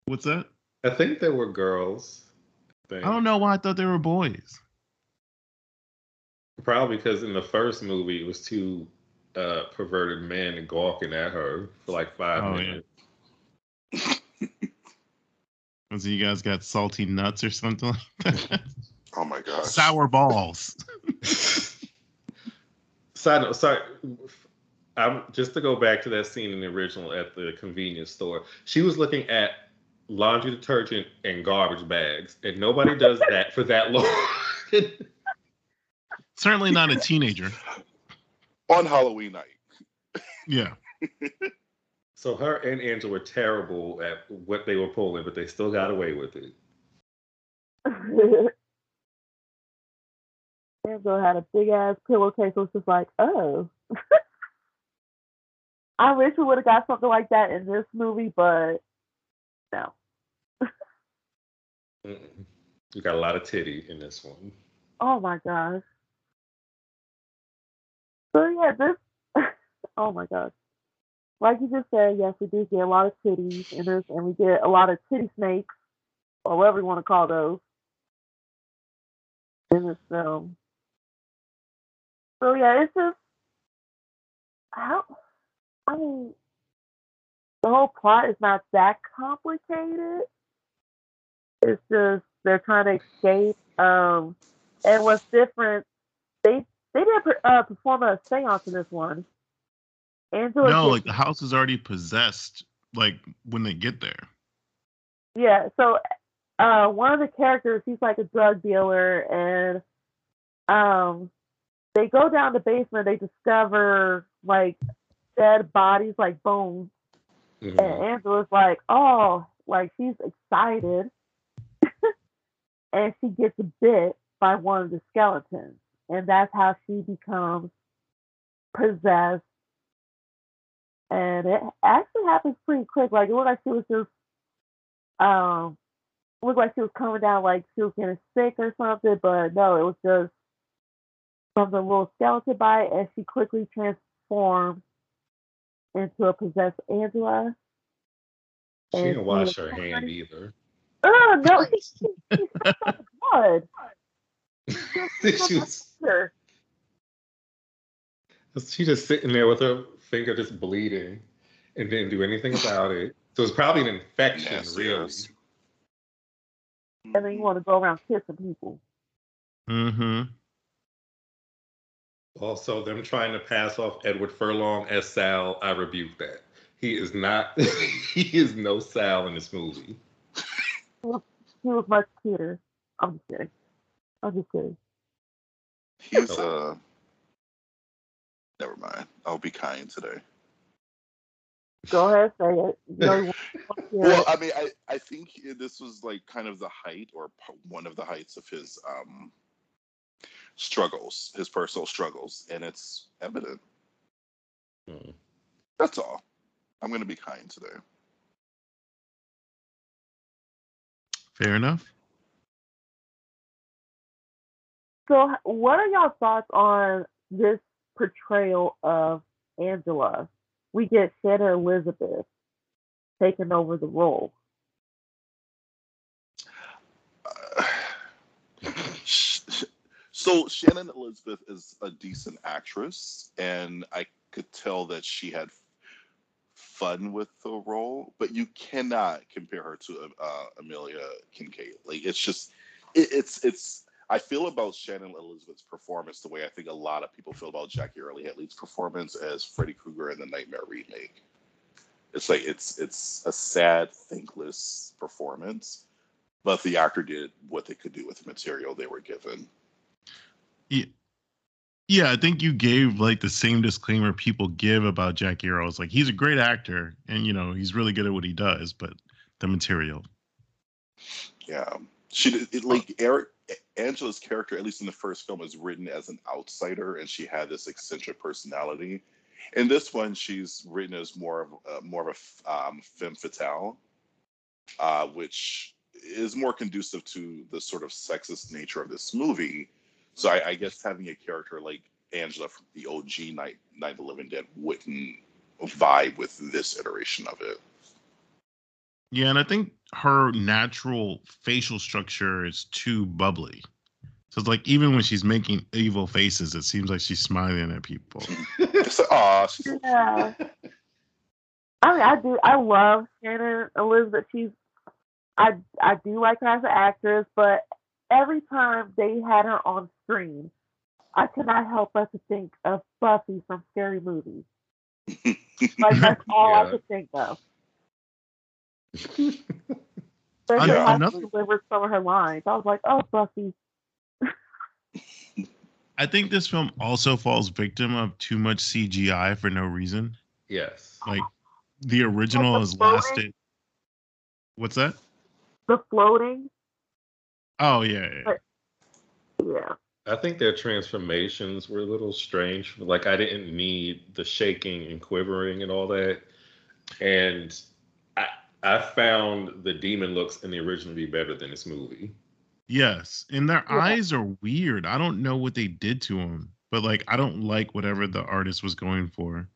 What's that? I think they were girls. I, I don't know why I thought they were boys. Probably because in the first movie it was two uh, perverted men gawking at her for like five Oh, yeah. minutes. *laughs* Was you guys got salty nuts or something like *laughs* that? Oh my gosh. Sour balls. *laughs* Side note, sorry. I'm just to go back to that scene in the original at the convenience store. She was looking at laundry detergent and garbage bags, and nobody does that for that long. *laughs* Certainly not a teenager. On Halloween night. Yeah. *laughs* so her and Angela were terrible at what they were pulling, but they still got away with it. *laughs* Angela had a big ass pillowcase. So it's just like, oh. I wish we would have got something like that in this movie, but no. You got a lot of titty in this one. Oh my gosh. So yeah, this. *laughs* oh my gosh. Like you just said, yes, we do get a lot of titties in this, and we get a lot of titty snakes, or whatever you want to call those, in this film. So yeah, it's just how. I mean, the whole plot is not that complicated. It's just they're trying to escape. Um, and what's different, they they didn't uh, perform a seance in this one. Angela, No, like the house is already possessed. Like when they get there. yeah. So, uh, one of the characters, he's like a drug dealer, and um, they go down the basement. They discover like dead bodies, like bones, Mhm. and Angela's like, oh, like she's excited, *laughs* and she gets bit by one of the skeletons, and that's how she becomes possessed. And it actually happens pretty quick. Like it looked like she was just, um, it looked like she was coming down like she was getting sick or something, but no, it was just something a little skeleton bite, and she quickly transformed into a possessed Angela. She *laughs* *laughs* didn't wash her hand fine. either. Oh no, he, he, he sucked on the blood. she was Sure. she just sitting there with her finger just bleeding and didn't do anything about it. So it's probably an infection, Nasty really. ass. And then you want to go around kissing people. Mm-hmm. Also, them trying to pass off Edward Furlong as Sal, I rebuke that. He is not. *laughs* he is no Sal in this movie. He was much cuter. I'm just kidding. I'm just kidding. He's uh never mind. I'll be kind today. Go ahead, say it. You know, *laughs* you want to hear Well. I mean, I, I think this was like kind of the height or one of the heights of his um struggles, his personal struggles, and it's evident. Hmm. That's all. I'm going to be kind today. Fair enough. So, what are y'all thoughts on this portrayal of Angela? We get Shannon Elizabeth taking over the role. Uh, so Shannon Elizabeth is a decent actress, and I could tell that she had fun with the role, but you cannot compare her to uh, Amelia Kinkade. Like it's just, it, it's it's. I feel about Shannon Elizabeth's performance the way I think a lot of people feel about Jackie Earle Haley's performance as Freddy Krueger in the Nightmare remake. It's like it's it's a sad, thankless performance, but the actor did what they could do with the material they were given. Yeah. Yeah, I think you gave like the same disclaimer people give about Jackie Earle. It's like he's a great actor and you know, he's really good at what he does, but the material. Yeah, she it, like Eric Angela's character, at least in the first film, is written as an outsider, and she had this eccentric personality. In this one, she's written as more of uh, more of a um, femme fatale, uh, which is more conducive to the sort of sexist nature of this movie. So I, I guess having a character like Angela from the OG Night Night of the Living Dead wouldn't vibe with this iteration of it. Yeah, and I think her natural facial structure is too bubbly. So it's like even when she's making evil faces, it seems like she's smiling at people. *laughs* It's like, aw, Yeah. I mean, I do. I love Shannon Elizabeth. She's, I, I do like her as an actress, but every time they had her on screen, I cannot help but to think of Buffy from Scary Movie. Like that's *laughs* all I could think of. An- Especially how another- delivered some of her lines. I was like, oh, Buffy. *laughs* I think this film also falls victim of too much CGI for no reason. yes. Like the original the has floating? lasted. What's that? The floating. Oh yeah, yeah. Yeah. I think their transformations were a little strange. Like I didn't need the shaking and quivering and all that. And I I found the demon looks in the original to be better than this movie. Yes, and their Yeah. eyes are weird. I don't know what they did to them, but like I don't like whatever the artist was going for.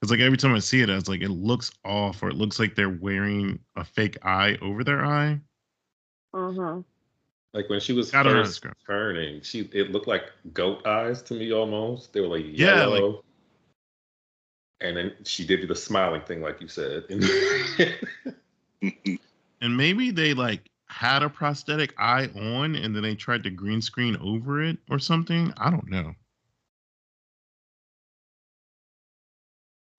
Because like every time I see it, I was like, it looks off, or it looks like they're wearing a fake eye over their eye. Mm-hmm. Like when she was I don't know how to first turning, she it looked like goat eyes to me almost. They were like Yeah, like- yellow. and then she did the smiling thing, like you said. *laughs* And maybe they like had a prosthetic eye on, and then they tried to green screen over it or something. I don't know.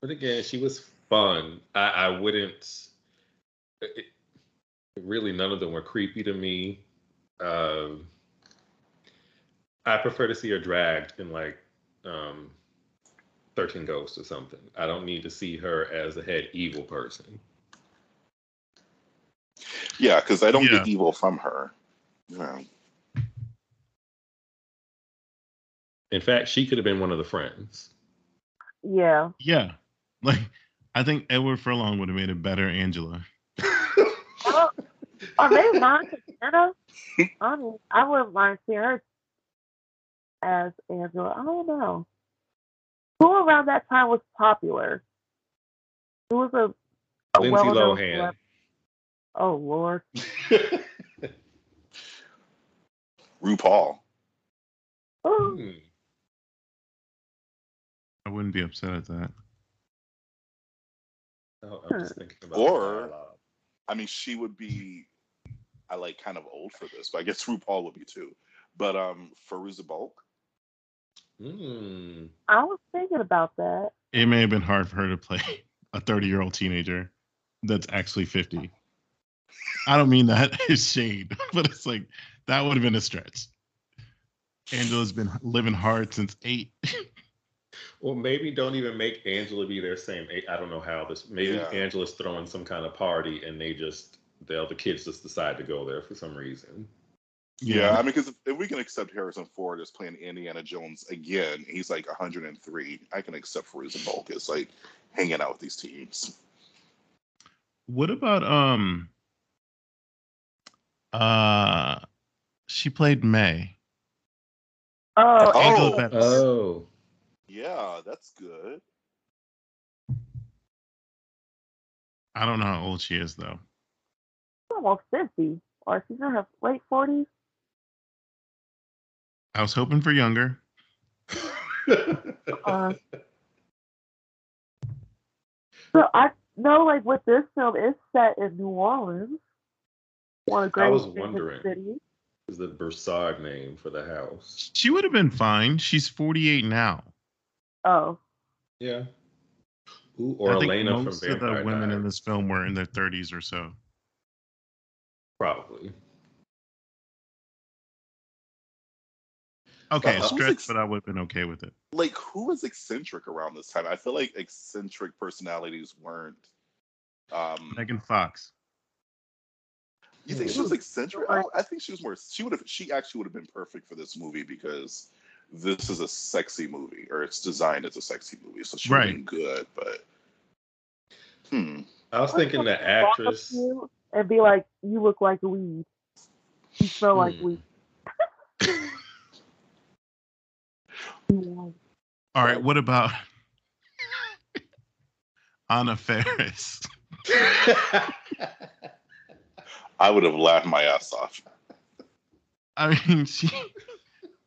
But again, she was fun. I, I wouldn't. It, really, none of them were creepy to me. Um, I prefer to see her dragged in like um, Thirteen Ghosts or something. I don't need to see her as a head evil person. yeah, because I don't Yeah. get evil from her. Yeah. In fact, she could have been one of the friends. Yeah. Yeah, *laughs* like I think Edward Furlong would have made a better Angela. Oh, are they Monica Anna? I mean, I wouldn't mind seeing her as Angela. I don't know. Who around that time was popular? Who was a, a Lindsay well-known Lohan. celeb- Oh Lord. *laughs* RuPaul. Oh, Hmm. I wouldn't be upset at that. Oh, I'm just thinking about Or- the dialogue. I mean, she would be, I like kind of old for this, but I guess *laughs* RuPaul would be too. But um, Fairuza Balk. Hmm. I was thinking about that. It may have been hard for her to play a 30 year old teenager that's actually 50. I don't mean that *laughs* as shade, *laughs* but it's like that would have been a stretch. Angela's been living hard since eight. Well, maybe don't even make Angela be their same age. I don't know how this. Maybe Yeah. Angela's throwing some kind of party, and they just the other kids just decide to go there for some reason. Yeah, I mean, because if, if we can accept Harrison Ford as playing Indiana Jones again, he's like 103. I can accept Fairuza Balk as like hanging out with these teams. What about um uh she played May. Oh, Oh. Oh, Yeah, that's good. I don't know how old she is though. She's almost fifty, or she's in her late forties. I was hoping for younger. *laughs* Uh, so I know, like with this film, it's set in New Orleans, one of the I was wondering. cities. is the Broussard name for the house? She would have been fine. She's 48 now. Oh, Yeah. Ooh, or I think Elena from most of the women in this film were in their 30s or so. Probably. Okay, Uh, stretch, ex- but I would have been okay with it. Like, who was eccentric around this time? I feel like eccentric personalities weren't. Um, Megan Fox. you think she was eccentric? I, I think she was more. She would have. She actually would have been perfect for this movie because this is a sexy movie, or it's designed as a sexy movie, so she would have Right. been good. But hmm, I was thinking the Walk up to actress. You and be like, "You look like weed. You smell like Hmm. weed." All right, what about Anna Faris. I would have laughed my ass off. I mean, she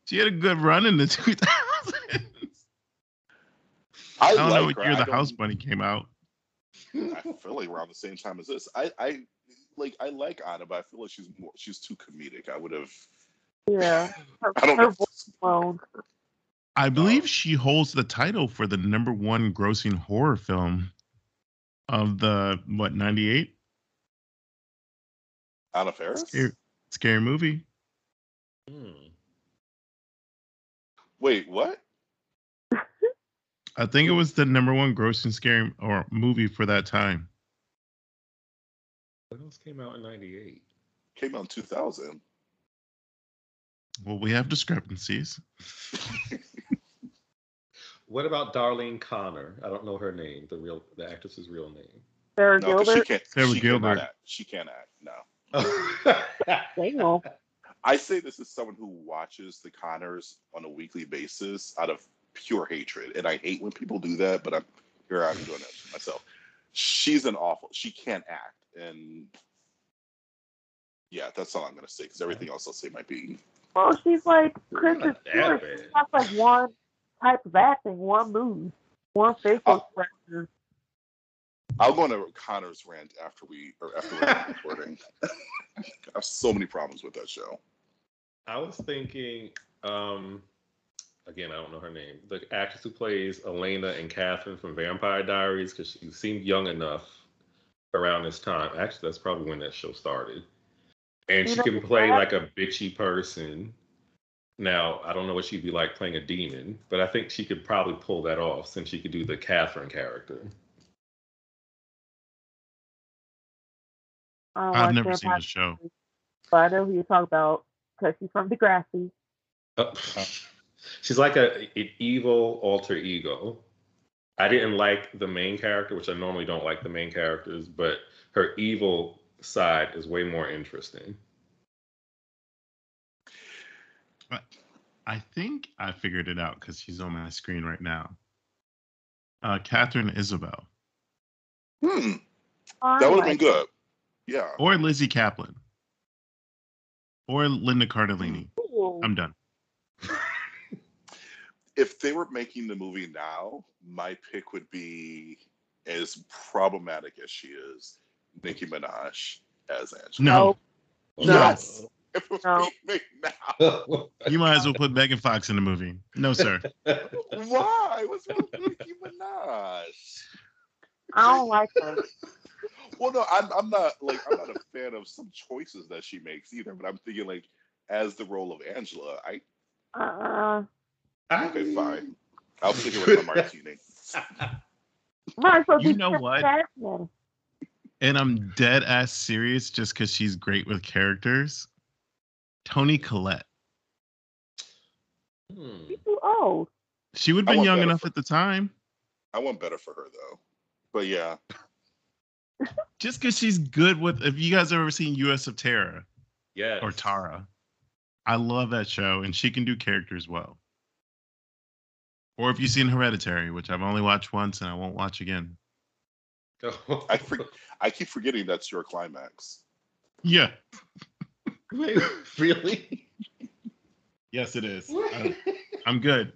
she had a good run in the 2000s. I, I don't know like what her. year the House Bunny came out. I feel like around the same time as this. I, I like I like Anna, but I feel like she's more she's too comedic. I would have Yeah. *laughs* Her, I don't her know. voice alone. I believe she holds the title for the number one grossing horror film of the what 98 Anna Faris. scary, scary movie. Hmm. Wait, what? I think it was the number one grossing scary or movie for that time. What else came out in '98? Came out in 2000. Well, we have discrepancies. *laughs* What about Darlene Connor? I don't know her name, the real the actress's real name. Sarah No, 'cause she Gilbert. can't. Sarah she Gilbert. Cannot act. She can't act. No. *laughs* Damn. I say this as someone who watches the Connors on a weekly basis out of pure hatred, and I hate when people do that. But I'm here. I'm doing it myself. She's an awful. She can't act, and yeah, that's all I'm gonna say. Because everything else I'll say might be. Well, she's like Kristen Not that Stewart. bad. She like one type of acting, one move, one facial Oh. expression. I'll go on a Connors rant after we or after we're recording. *laughs* I have so many problems with that show. I was thinking, um, again, I don't know her name. The actress who plays Elena and Catherine from Vampire Diaries, because she seemed young enough around this time. Actually, that's probably when that show started. And You she can play that- like a bitchy person. Now, I don't know what she'd be like playing a demon, but I think she could probably pull that off since she could do the Catherine character. I've never seen the show. but I know who you talk about because she's from Degrassi. Uh, *laughs* she's like a an evil alter ego. I didn't like the main character, which I normally don't like the main characters, but her evil side is way more interesting. I think I figured it out because she's on my screen right now. Uh, Katharine Isabelle Hmm, I that would have like been good. Yeah. or Lizzy Caplan or Linda Cardellini. Ooh. I'm done. *laughs* if they were making the movie now, my pick would be as problematic as she is, Nicki Minaj as Angela. No, No. Yes. *laughs* If it was No. being made now, you might as well put Megan Fox in the movie. No, sir. *laughs* why? What's wrong with Nicki Minaj? I don't like her. *laughs* Well, no, I'm, I'm not like I'm not a fan of some choices that she makes either. But I'm thinking like as the role of Angela, I Uh-uh. Okay, fine. I'll stick it with my martini. *laughs* Might as well You be know what? Chapman. And I'm dead ass serious just because she's great with characters. Toni Collette. Hmm. She's too old. She would have been young enough for- at the time. I want better for her though. But yeah, *laughs* Just because she's good with. If you guys ever seen U.S. of Terror Yeah. or Tara, I love that show, and she can do characters well. Or if you've seen Hereditary, which I've only watched once and I won't watch again. *laughs* I for, I keep forgetting that's your climax. Yeah. Wait, really? Yes, it is. I- uh, I'm good.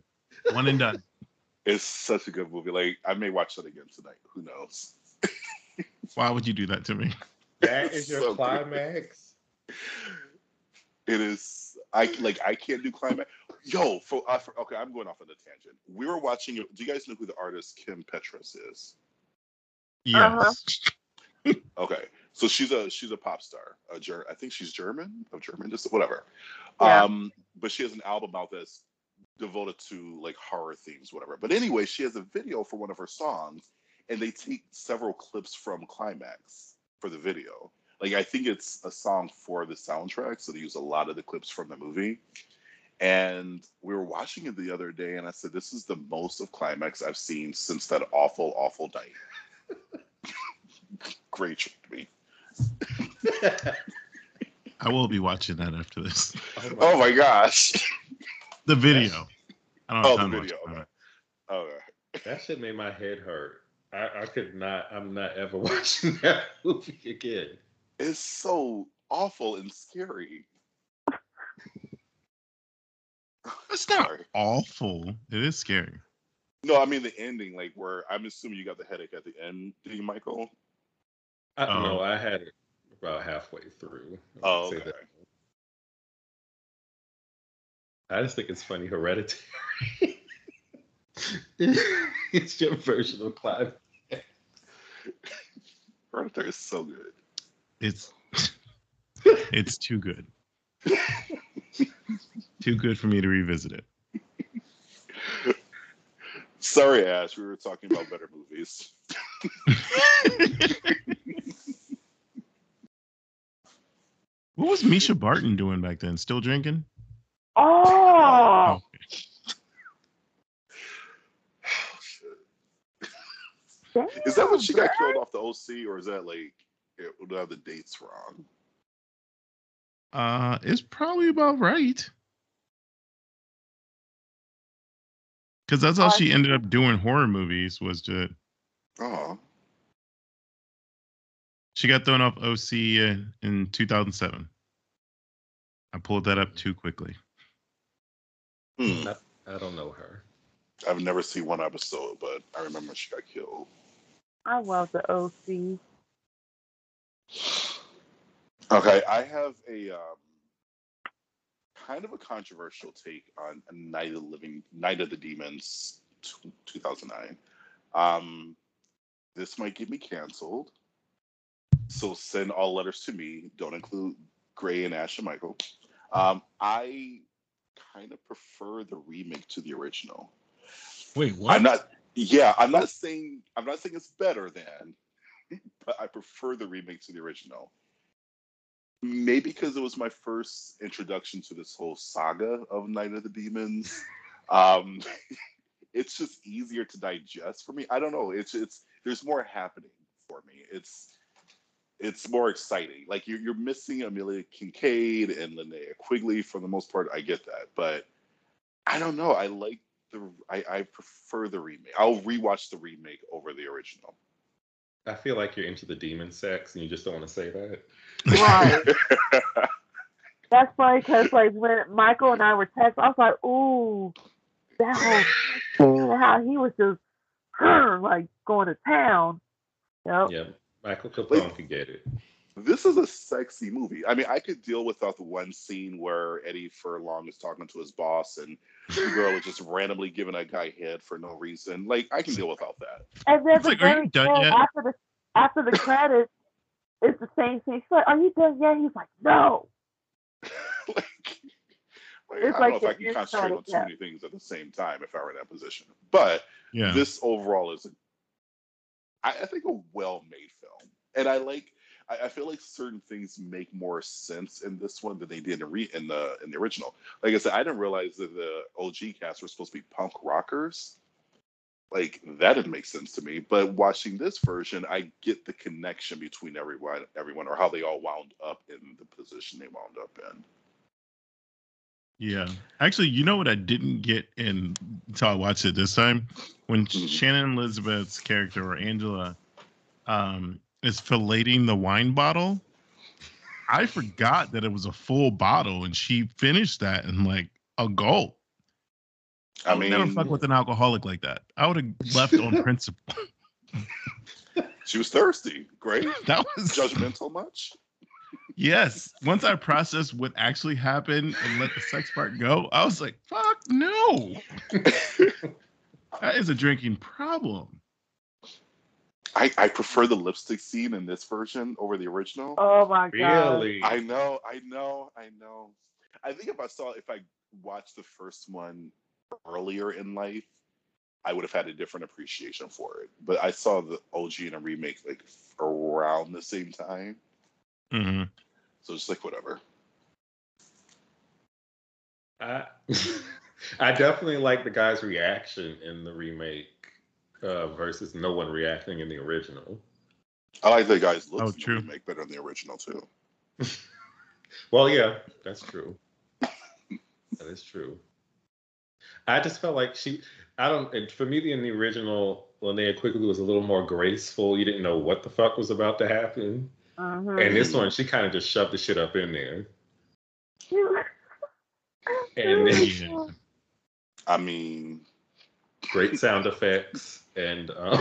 One and done. It's such a good movie. Like I may watch that again tonight. Who knows? *laughs* Why would you do that to me? That is your So good. climax? It is. I like. I can't do climax. Yo, for, uh, for okay, I'm going off on a tangent. We were watching. Do you guys know who the artist Kim Petras is? Yes. Okay, so she's a she's a pop star. A Ger- I think she's German of German, just whatever. Yeah. Um, but she has an album out that's devoted to like horror themes, whatever. But anyway, she has a video for one of her songs, and they take several clips from Climax for the video. Like I think it's a song for the soundtrack, so they use a lot of the clips from the movie. And we were watching it the other day, and I said, "This is the most of Climax I've seen since that awful, awful night." *laughs* Great trick to me. *laughs* I will be watching that after this. Oh my gosh. *laughs* The video. I don't Oh, the video, watch okay. Okay. Oh, that shit made my head hurt. I, I could not. I'm not ever watching that movie again. It's so awful and scary. *laughs* It's not Sorry. awful. It is scary. No, I mean the ending, like where I'm assuming you got the headache at the end, did you, Michael? I don't Oh. know. I had it about halfway through. I Oh, okay. I just think it's funny. Hereditary. *laughs* it's your version of Clive. Hereditary is so good. It's it's too good. too good for me to revisit it. Sorry, Ash, we were talking about better movies. *laughs* what was Mischa Barton doing back then? Still drinking? Oh, damn, Is that when she got killed off the OC, or is that like it, do I have the dates wrong? Uh, it's probably about right. Because that's all Uh, she ended up doing horror movies was to Oh, she got thrown off OC in, in 2007. I pulled that up too quickly. hmm. I don't know her. I've never seen one episode, but I remember she got killed. I love the OC. Okay, I have a um, kind of a controversial take on Night of the Living, Night of the Demons, t- 2009. Um, this might get me canceled, so send all letters to me. Don't include Gray and Ash and Michael. Um, I kind of prefer the remake to the original. Wait, I'm not. Yeah, I'm not saying I'm not saying it's better than, *laughs* but I prefer the remake to the original. Maybe because it was my first introduction to this whole saga of Night of the Demons. *laughs* Um, *laughs* it's just easier to digest for me. I don't know. It's it's there's more happening for me. It's it's more exciting. Like you're you're missing Amelia Kinkade and Linnea Quigley for the most part. I get that, but I don't know. I like the I, I prefer the remake. I'll rewatch the remake over the original. I feel like you're into the demon sex and you just don't want to say that. Right. *laughs* *laughs* That's funny because like when Michael and I were texting, I was like, "Ooh, that whole mm. scene, *laughs* how he was just *clears throat* like going to town." Yep. Yeah, Michael Copon could get it. This is a sexy movie. I mean, I could deal without the one scene where Eddie Furlong is talking to his boss and the girl is just randomly giving a guy head for no reason. Like, I can deal without that. And then It's the like, are you very done end, yet? after the after the credits, it's the same thing. She's like, "Are you done yet?" He's like, "No." *laughs* like, like, I don't like know if I can concentrate on too yeah. many things at the same time if I were in that position. But yeah. this overall is, a, I, I think, a well-made film, and I like. I, I feel like certain things make more sense in this one than they did in, re, in the in the original. Like I said, I didn't realize that the OG cast were supposed to be punk rockers. Like that didn't make sense to me. But watching this version, I get the connection between everyone, everyone, or how they all wound up in the position they wound up in. Yeah. Actually, you know what I didn't get in until I watched it this time? When Mhm. Shannon Elizabeth's character or Angela um is filleting the wine bottle. I forgot that it was a full bottle and she finished that in like a gulp. I I never mean, fuck with an alcoholic like that. I would have left on *laughs* principle. she was thirsty. Great. *laughs* That was Judgmental much? Yes. Once I processed what actually happened and let the sex part go, I was like, fuck no. *laughs* That is a drinking problem. I, I prefer the lipstick scene in this version over the original. Oh my god. Really? I know, I know, I know. I think if I saw if I watched the first one earlier in life, I would have had a different appreciation for it. But I saw the OG and a remake like around the same time, hmm so it's like whatever. I *laughs* I definitely like the guy's reaction in the remake uh, versus no one reacting in the original. I like the guy's looks Oh, true. Make better than the original too. *laughs* Well, yeah, that's true. *laughs* that is true. I just felt like she. I don't. And for me, in the original, Linnea Quigley was a little more graceful. You didn't know what the fuck was about to happen. Mhm. And this one, she kind of just shoved the shit up in there. *laughs* And then I mean, great sound effects and um,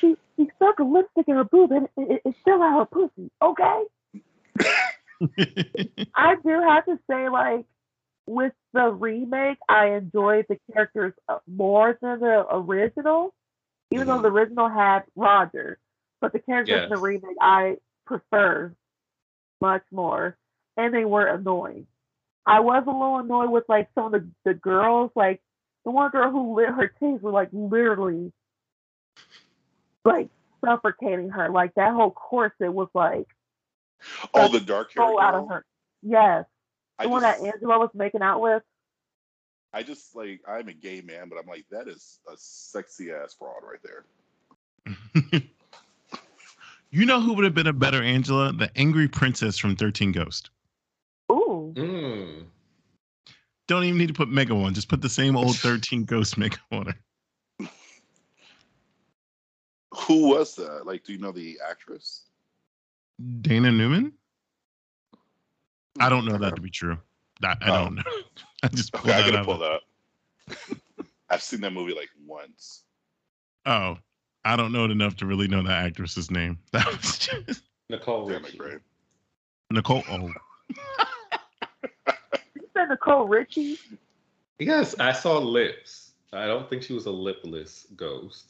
she she stuck a lipstick in her boob and it, it, it's still out her pussy. Okay. *laughs* I do have to say, like, with the remake, I enjoyed the characters uh, more than the original, even though Mhm. the original had Roger. But the characters in the remake, I prefer much more, and they were annoying. I was a little annoyed with like some of the, the girls, like the one girl who lit her titties were like literally like suffocating her. Like that whole corset was like oh, the dark hair so out of her. Yes. I the one just, that Angela was making out with. I just like I'm a gay man, but I'm like that is a sexy ass fraud right there. *laughs* you know who would have been a better Angela? The angry princess from 13 Ghost. Ooh. mm, Don't even need to put Mega one. Just put the same old *laughs* 13 Ghost Mega on. Who was that? Like, do you know the actress? Dana Newman? I don't know that to be true. I, I Oh. don't know. *laughs* I just pulled Okay, I that gotta out. pull that up. *laughs* I've seen that movie like once. Oh, I don't know it enough to really know that actress's name. That was just Nicole Damn it, Nicole. Oh, You said Nicole Richie? Yes, I saw lips. I don't think she was a lipless ghost.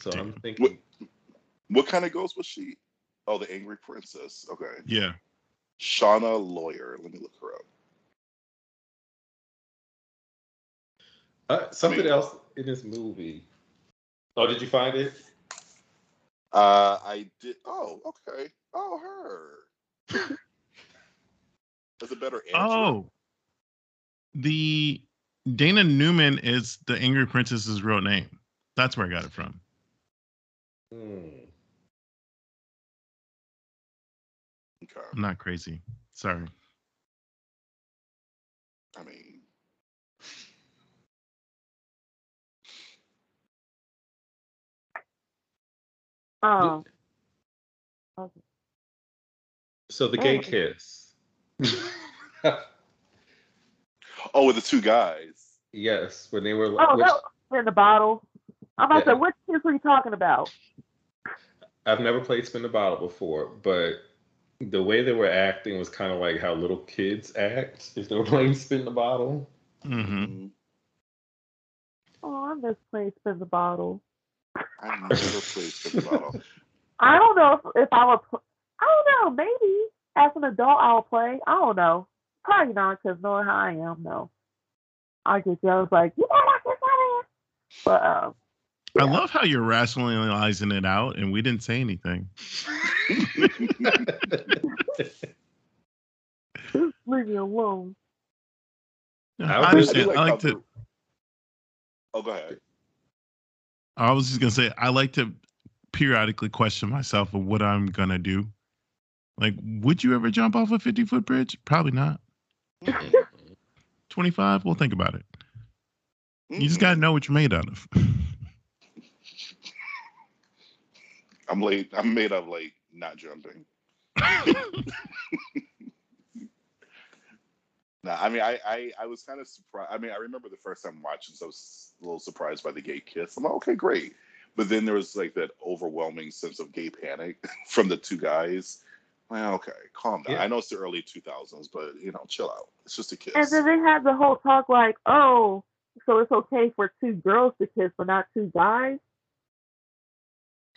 So I'm thinking. What? What kind of ghost was she? Oh, the angry princess. Okay. yeah. Shawna Loyer. Let me look her up. Uh, something I mean- else in this movie. Oh, did you find it? Uh, I did. Oh, okay. Oh, her. *laughs* Is it better? Angela? Oh, the Dana Newman is the angry princess's real name. That's where I got it from. Hmm. Okay. I'm not crazy. Sorry. I mean, Um, So the gay Oh. kiss. *laughs* oh, with the two guys. yes, when they were. oh, which, that was in the bottle. I'm about to say, what kids were you talking about? I've never played spin the bottle before, but the way they were acting was kind of like how little kids act if they were playing spin the bottle. hmm Mhm. Oh, I miss playing spin the bottle. I never played spin the bottle. *laughs* I don't know if, if I would. Pl- I don't know. Maybe as an adult I'll play. I don't know. Probably not because knowing how I am, no. I get jealous like you better knock this out of here. But um, I love how you're rationalizing it out, and we didn't say anything. just *laughs* leave me alone. I, I would I just- understand. do I like to. Oh, go ahead. I was just gonna say I like to periodically question myself of what I'm gonna do. Like, would you ever jump off a 50 foot bridge? Probably not. 25. We'll think about it. You just Mhm. gotta know what you're made out of. *laughs* I'm late. I'm made of like not jumping. *laughs* Nah, I mean, I, I, I was kind of surprised. I mean, I remember the first time watching, so I was a little surprised by the gay kiss. I'm like, okay, great. But then there was like that overwhelming sense of gay panic *laughs* from the two guys. Well, okay, calm down. Yeah. I know it's the early 2000s, but you know, chill out. It's just a kiss. And then they had the whole talk like, oh, so it's okay for two girls to kiss, but not two guys.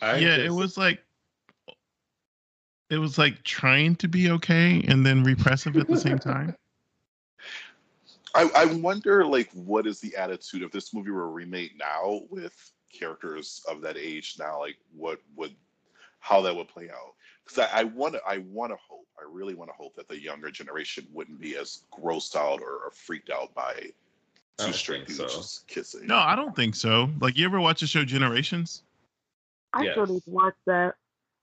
I yeah, it was like it was like trying to be okay and then repressive at the same time. *laughs* I, I wonder, like, what is the attitude if this movie were remade now with characters of that age now? Like, what would, how that would play out? Because I, I want to, I want to hope, I really want to hope that the younger generation wouldn't be as grossed out or, or freaked out by two don't straight dudes so. just kissing. No, I don't think so. Like, you ever watch the show Generations? I still Yes. need to watch that.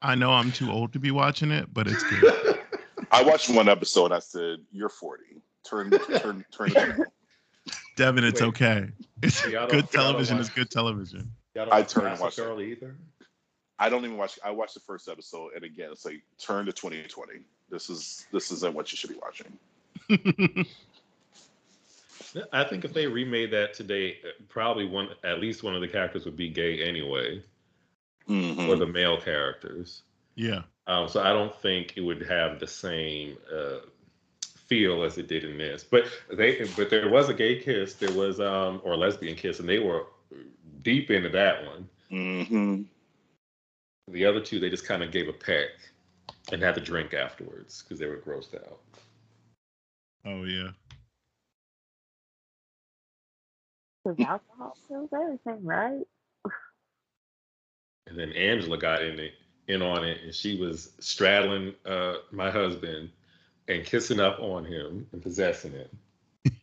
I know I'm too old to be watching it, but it's good. *laughs* I watched one episode. I said, "You're 40. Turn, turn, turn." the *laughs* channel." Devin, it's Wait. okay. It's good television is good television. I watch turned and Gossip watched it. Girl either. I don't even watch. I watched the first episode, and again, it's like turn to 2020. This is this isn't what you should be watching. *laughs* I think if they remade that today, uh, probably one at least one of the characters would be gay anyway, Mhm. or the male characters. yeah. Um, so I don't think it would have the same uh, feel as it did in this. But they, but there was a gay kiss, there was um, or lesbian kiss, and they were deep into that one. Mhm. The other two, they just kind of gave a peck and had to drink afterwards because they were grossed out. Oh yeah. Because *laughs* alcohol kills everything, right? And then Angela got in it, in on it, and she was straddling uh, my husband and kissing up on him and possessing him.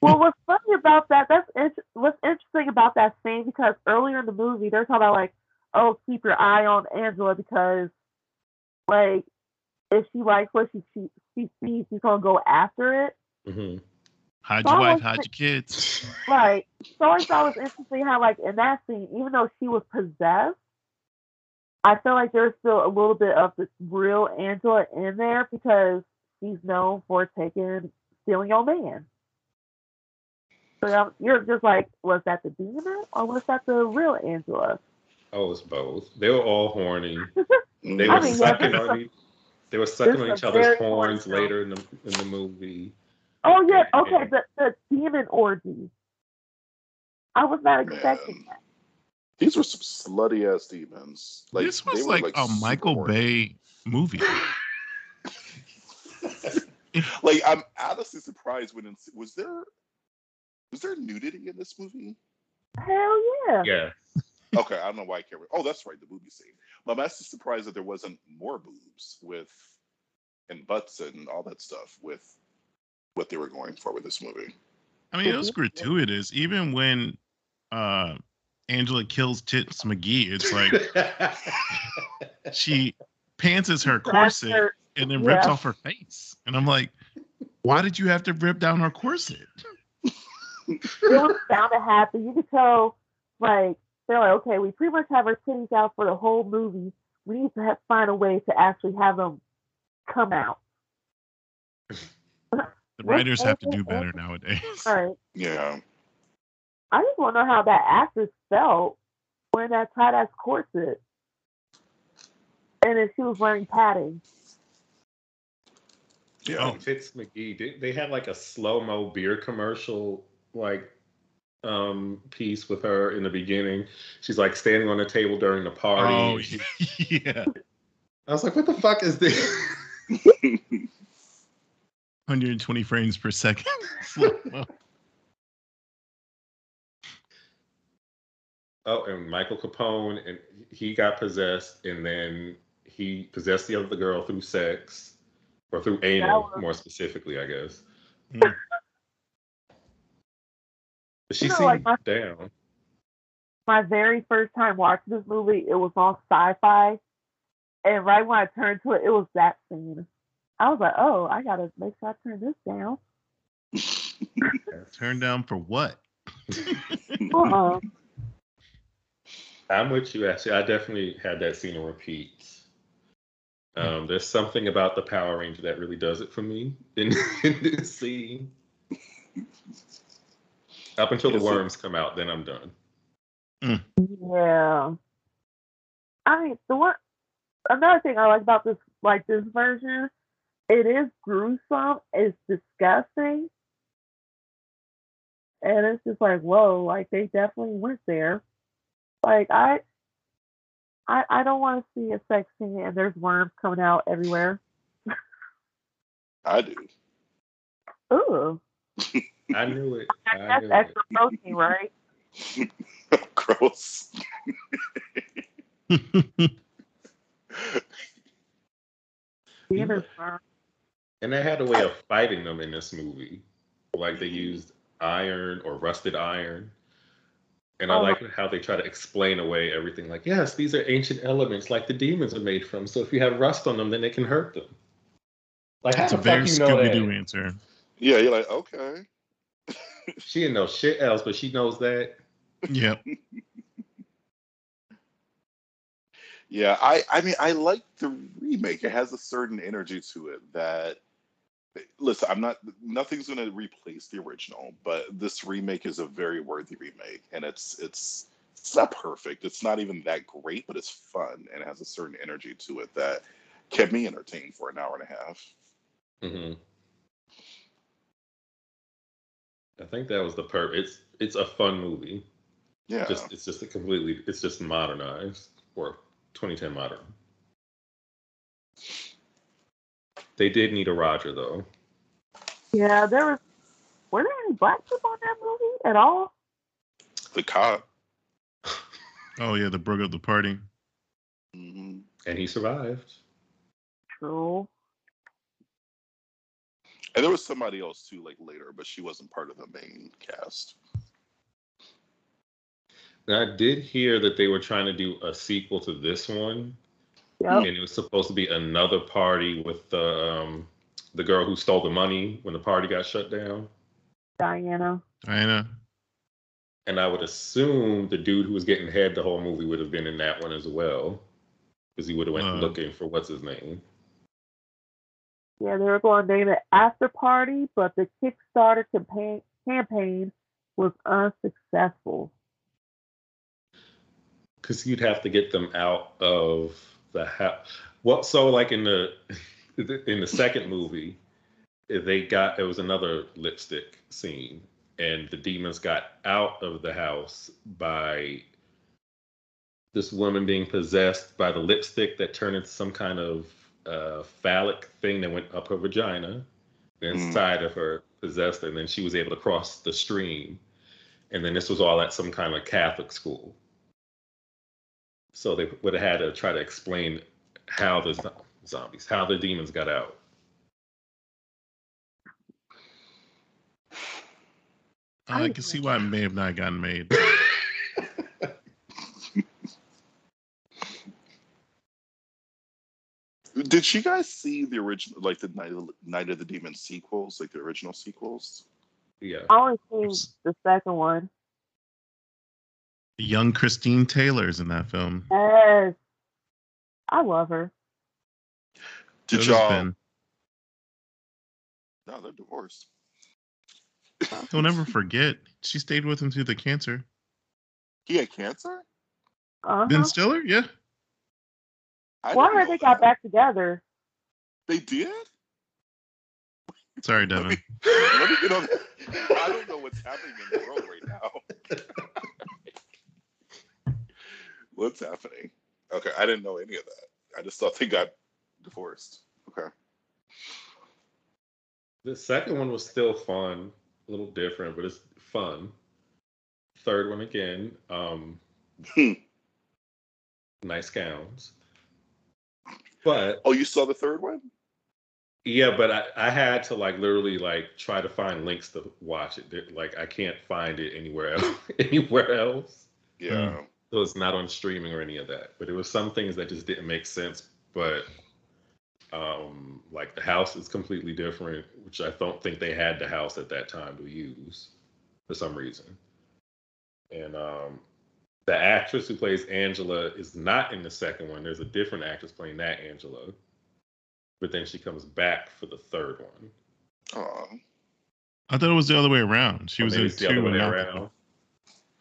Well, what's funny about that? That's int- what's interesting about that scene because earlier in the movie they're talking about like, oh, keep your eye on Angela because, like, if she likes what she she, she sees, she's gonna go after it. hmm Hide So your wife, was hide your kids. Right. So I thought it was interesting how, like, in that scene, even though she was possessed, I feel like there's still a little bit of the real Angela in there because she's known for taking stealing your man. So you're just like, was that the demon or was that the real Angela? Oh, it's both. They were all horny. Mm-hmm. They were mean, yeah, sucking on each, They were sucking on each other's horns later in the in the movie. Oh yeah, Yeah, okay, yeah. the the demon orgy. I was not expecting Man. that. These were some slutty ass demons. Like this they was were, like, a Michael horny. Bay movie. *laughs* Like I'm honestly surprised when it's, was there was there nudity in this movie? Hell yeah. Yeah. Okay, I don't know why I can't. Oh, that's right, the booby scene. But I'm actually surprised that there wasn't more boobs with and butts and all that stuff with what they were going for with this movie. I mean, it was gratuitous. Even when uh Angela kills Tits McGee, it's like *laughs* she pantses her corset After- and then rips yeah. off her face. And I'm like, why did you have to rip down her corset? it was bound to happen. You could tell, like, they're like, okay, we pretty much have our titties out for the whole movie. We need to have, find a way to actually have them come out. The writers have to do *laughs* better nowadays. All right. Yeah. I just want to know how that actress felt wearing that tight ass corset. And if she was wearing padding. Yeah, Oh. Fitz McGee. They, they had like a slow mo beer commercial like um piece with her in the beginning. She's like standing on a table during the party. Oh *laughs* yeah. I was like, what the fuck is this? *laughs* 120 frames per second. *laughs* Oh, and Michael Copon, and he got possessed, and then he possessed the other girl through sex, or through anal, was- more specifically, I guess. Mm. But she You know, seemed like my- down. My very first time watching this movie, it was on sci fi. And right when I turned to it, it was that scene. I was like, oh, I got to make sure I turn this down. *laughs* Turn down for what? Uh-uh. I'm with you. Actually, I definitely had that scene on repeat. Um, there's something about the Power Ranger that really does it for me in, *laughs* in this scene. Up until the worms come out, then I'm done. Mm. Yeah. I mean, the one another thing I like about this like this version, it is gruesome, it's disgusting. And it's just like, whoa, like they definitely went there. Like I I I don't want to see a sex scene and there's worms coming out everywhere. I do. Ooh. *laughs* I knew it. *laughs* I That's knew it. protein, right? *laughs* Gross. *laughs* Demon. And they had a way of fighting them in this movie. Like they used iron or rusted iron. And I Oh. like how they try to explain away everything. Like, yes, these are ancient elements like the demons are made from. So if you have rust on them, then it can hurt them. Like, That's a very Scooby Doo answer. Yeah, you're like, okay. *laughs* She didn't know shit else, but she knows that. Yeah. *laughs* Yeah, I I mean I like the remake. It has a certain energy to it that listen, I'm not nothing's going to replace the original, but this remake is a very worthy remake and it's it's it's not perfect. It's not even that great, but it's fun and it has a certain energy to it that kept me entertained for an hour and a half. hmm I think that was the per. It's it's a fun movie. Yeah. Just it's just a completely. It's just modernized or 2010 modern. They did need a Roger though. Yeah, there was. Were there any black people in that movie at all? the cop. *laughs* Oh yeah, the broke up the party. hmm and he survived. True. And there was somebody else too, like later, but she wasn't part of the main cast. I did hear that they were trying to do a sequel to this one, Yep. and it was supposed to be another party with the um, the girl who stole the money when the party got shut down. Diana. Diana. And I would assume the dude who was getting head the whole movie would have been in that one as well, because he would have went Uh. looking for what's his name. Yeah, they were going to name it After Party, but the Kickstarter campaign campaign was unsuccessful. because you'd have to get them out of the house. Well, so like in the *laughs* in the second movie, they got it was another lipstick scene, and the demons got out of the house by this woman being possessed by the lipstick that turned into some kind of uh, phallic thing that went up her vagina, Mm. inside of her possessed, her, and then she was able to cross the stream. And then this was all at some kind of Catholic school. So they would have had to try to explain how the zombies, how the demons got out. I I can see why it may have not gotten made. *laughs* Did you guys see the original, like the Night of, Night of the Demon sequels, like the original sequels? Yeah. I only seen the second one. The young Christine Taylor's in that film. Yes. I love her. Did So does y'all? Ben. No, they're divorced. *laughs* He'll never forget, she stayed with him through the cancer. He had cancer. Uh-huh. Ben Stiller, yeah. I Well, I heard they got that. back together. They did. Sorry, Let Devin. me, let me get on. I don't know what's happening in the world right now. *laughs* what's happening? Okay, I didn't know any of that. I just thought they got divorced. Okay. The second one was still fun, a little different, but it's fun. Third one again, um, Hmm. nice gowns. But Oh, you saw the third one? yeah, but I, I had to like literally like try to find links to watch it. There- Like I can't find it anywhere else. *laughs* anywhere else. Yeah. So it's not on streaming or any of that. But it was some things that just didn't make sense. But um like the house is completely different, which I don't think they had the house at that time to use for some reason. And um the actress who plays Angela is not in the second one. There's a different actress playing that Angela. But then she comes back for the third one. Aw. I thought it was the other way around. She Or was in it's the other two way and not the-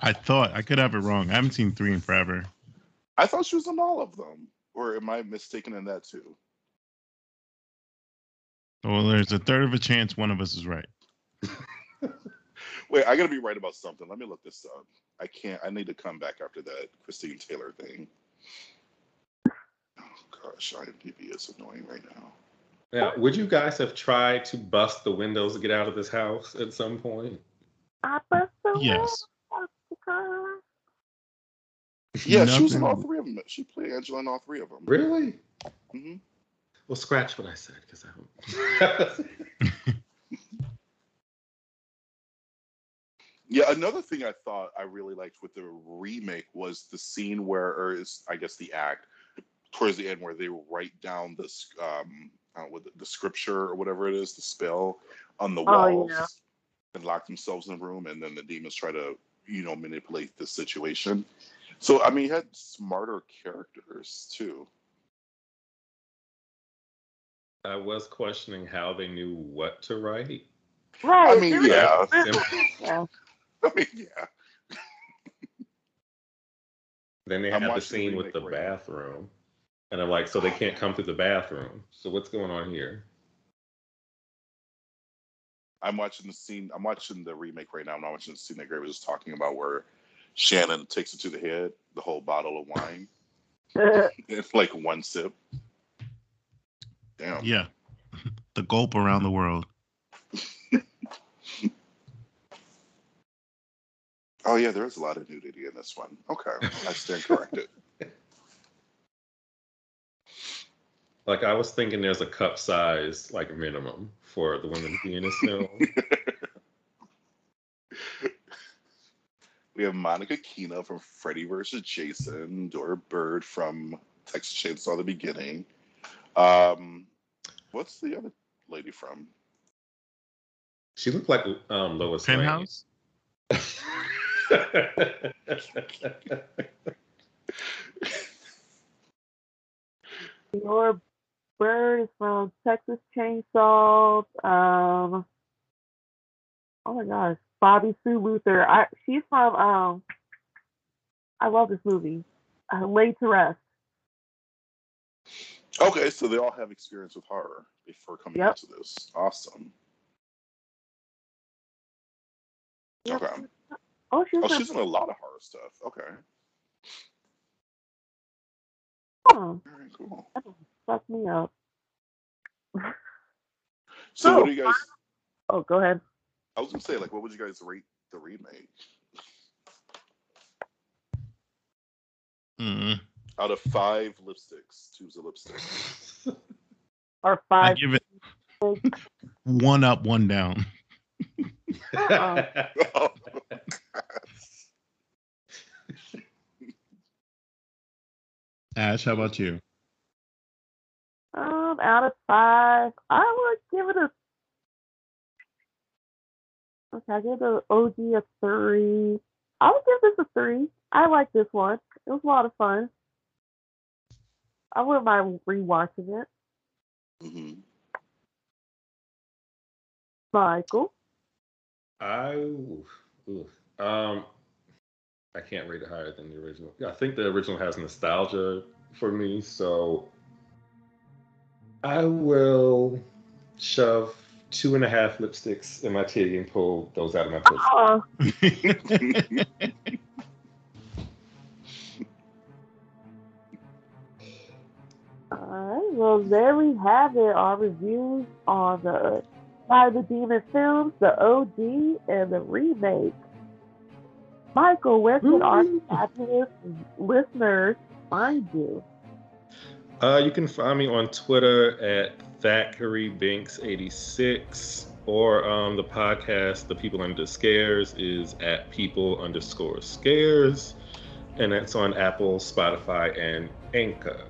I thought I could have it wrong. I haven't seen three in forever. I thought she was in all of them. Or am I mistaken in that too? Well, there's a third of a chance one of us is right. *laughs* Wait, I gotta be right about something. Let me look this up. I can't. I need to come back after that Christine Taylor thing. Oh gosh, IMDb is annoying right now. Yeah, would you guys have tried to bust the windows to get out of this house at some point? I bust the Yes. windows to come. She was in all three of them. She played Angela in all three of them. Really? Mm-hmm. Well, scratch what I said because I don't. *laughs* *laughs* Yeah, another thing I thought I really liked with the remake was the scene where, or is I guess the act towards the end where they write down this, um, uh, with the, the scripture or whatever it is, the spell on the Oh, yeah. and lock themselves in a room, and then the demons try to, you know, manipulate the situation. So I mean, he had smarter characters too. I was questioning how they knew what to write. Right. I mean, yeah. Yeah. *laughs* I mean, yeah. Then they I'm the scene with the remake right bathroom. And I'm like, so they can't come through the bathroom. So what's going on here? I'm watching the scene. I'm watching the remake right now. I'm not watching the scene that Gray was just talking about, where Shannon takes it to the head, the whole bottle of wine, *laughs* *laughs* it's like one sip. Damn. Yeah. The gulp around the world. Oh yeah, there is a lot of nudity in this one. Okay, I stand corrected. *laughs* Like I was thinking there's a cup size like minimum for the women to be in this film. *laughs* we have Monica Keena from Freddy vs. Jason, Diora Baird from Texas Chainsaw: The Beginning. Um, what's the other lady from? She looked like um, Lois Lane. *laughs* *laughs* Diora Baird is from Texas Chainsaw. Um, oh my gosh, Bobbi Sue Luther. I she's from um. I love this movie. Uh, Laid to Rest. Okay, so they all have experience with horror before coming Yep. into this. Awesome. Yep. Okay. Oh, she's Oh, she's in a lot of horror stuff. Okay. Oh, All right, cool. fuck me up. So, *laughs* So, what do you guys? Oh, go ahead. I was gonna say, like, what would you guys rate the remake Mm. out of five lipsticks? Tubes a lipstick. *laughs* Or I five. give it *laughs* one up, one down. Ash, how about you? Um, out of five, I would give it a. Okay, I give the OG a three. I would give this a three. I like this one. It was a lot of fun. I wouldn't mind rewatching it. hmm Michael. I oof, oof. um I can't rate it higher than the original. I think the original has nostalgia for me, so I will shove two and a half lipsticks in my titty and pull those out of my pussy. Oh, uh-huh. *laughs* Alright, well there we have it. Our reviews on the By the Demon films, the OG, and the remake. Michael, where can our fabulous listeners find you? Uh, you can find me on Twitter at Thackery Binx 86 or um, the podcast The People Under Scares is at People underscore Scares, and that's on Apple, Spotify, and Anchor.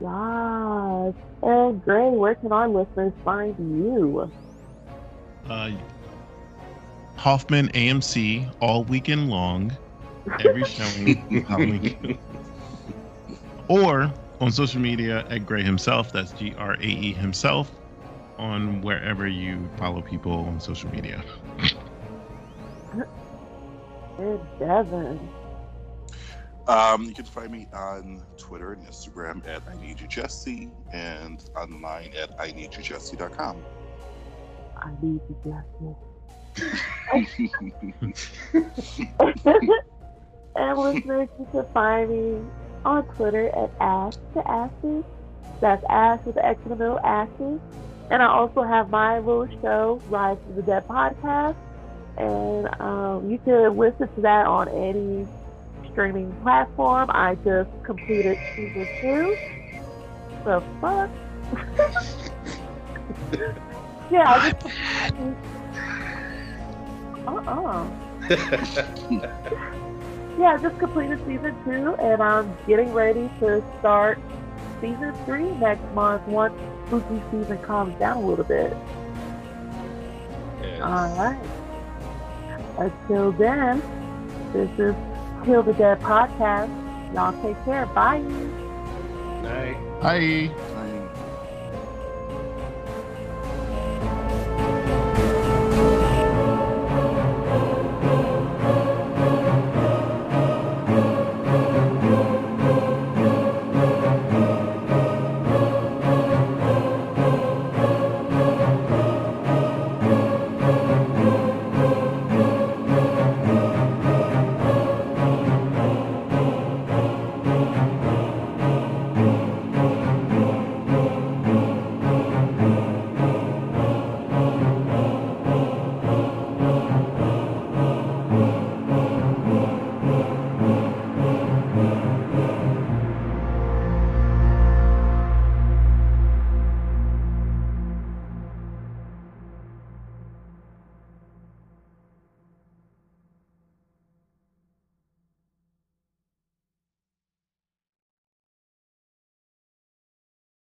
Yes. And Gray, where can our listeners find you? Uh, Hoffman AMC all weekend long, every showing. *laughs* Halloween. or on social media at Gray himself. That's G R A E himself. On wherever you follow people on social media. And Devin. Um, you can find me on Twitter and Instagram at I Need You Jesse and online at I Need You Jesse.com. I need to *laughs* and listeners, you can find me on Twitter at Ash to Ashes. That's Ash with the X in the middle, Ashes. And I also have my little show, Rise to the Dead podcast. And um, you can listen to that on any streaming platform. I just completed season two. The fuck? *laughs* yeah, I just *laughs* uh-uh. *laughs* yeah, I just completed season two, and I'm getting ready to start season three next month once spooky season calms down a little bit. All right. Until then, this is Kill the Dead podcast. Y'all take care. Bye. Night. Bye.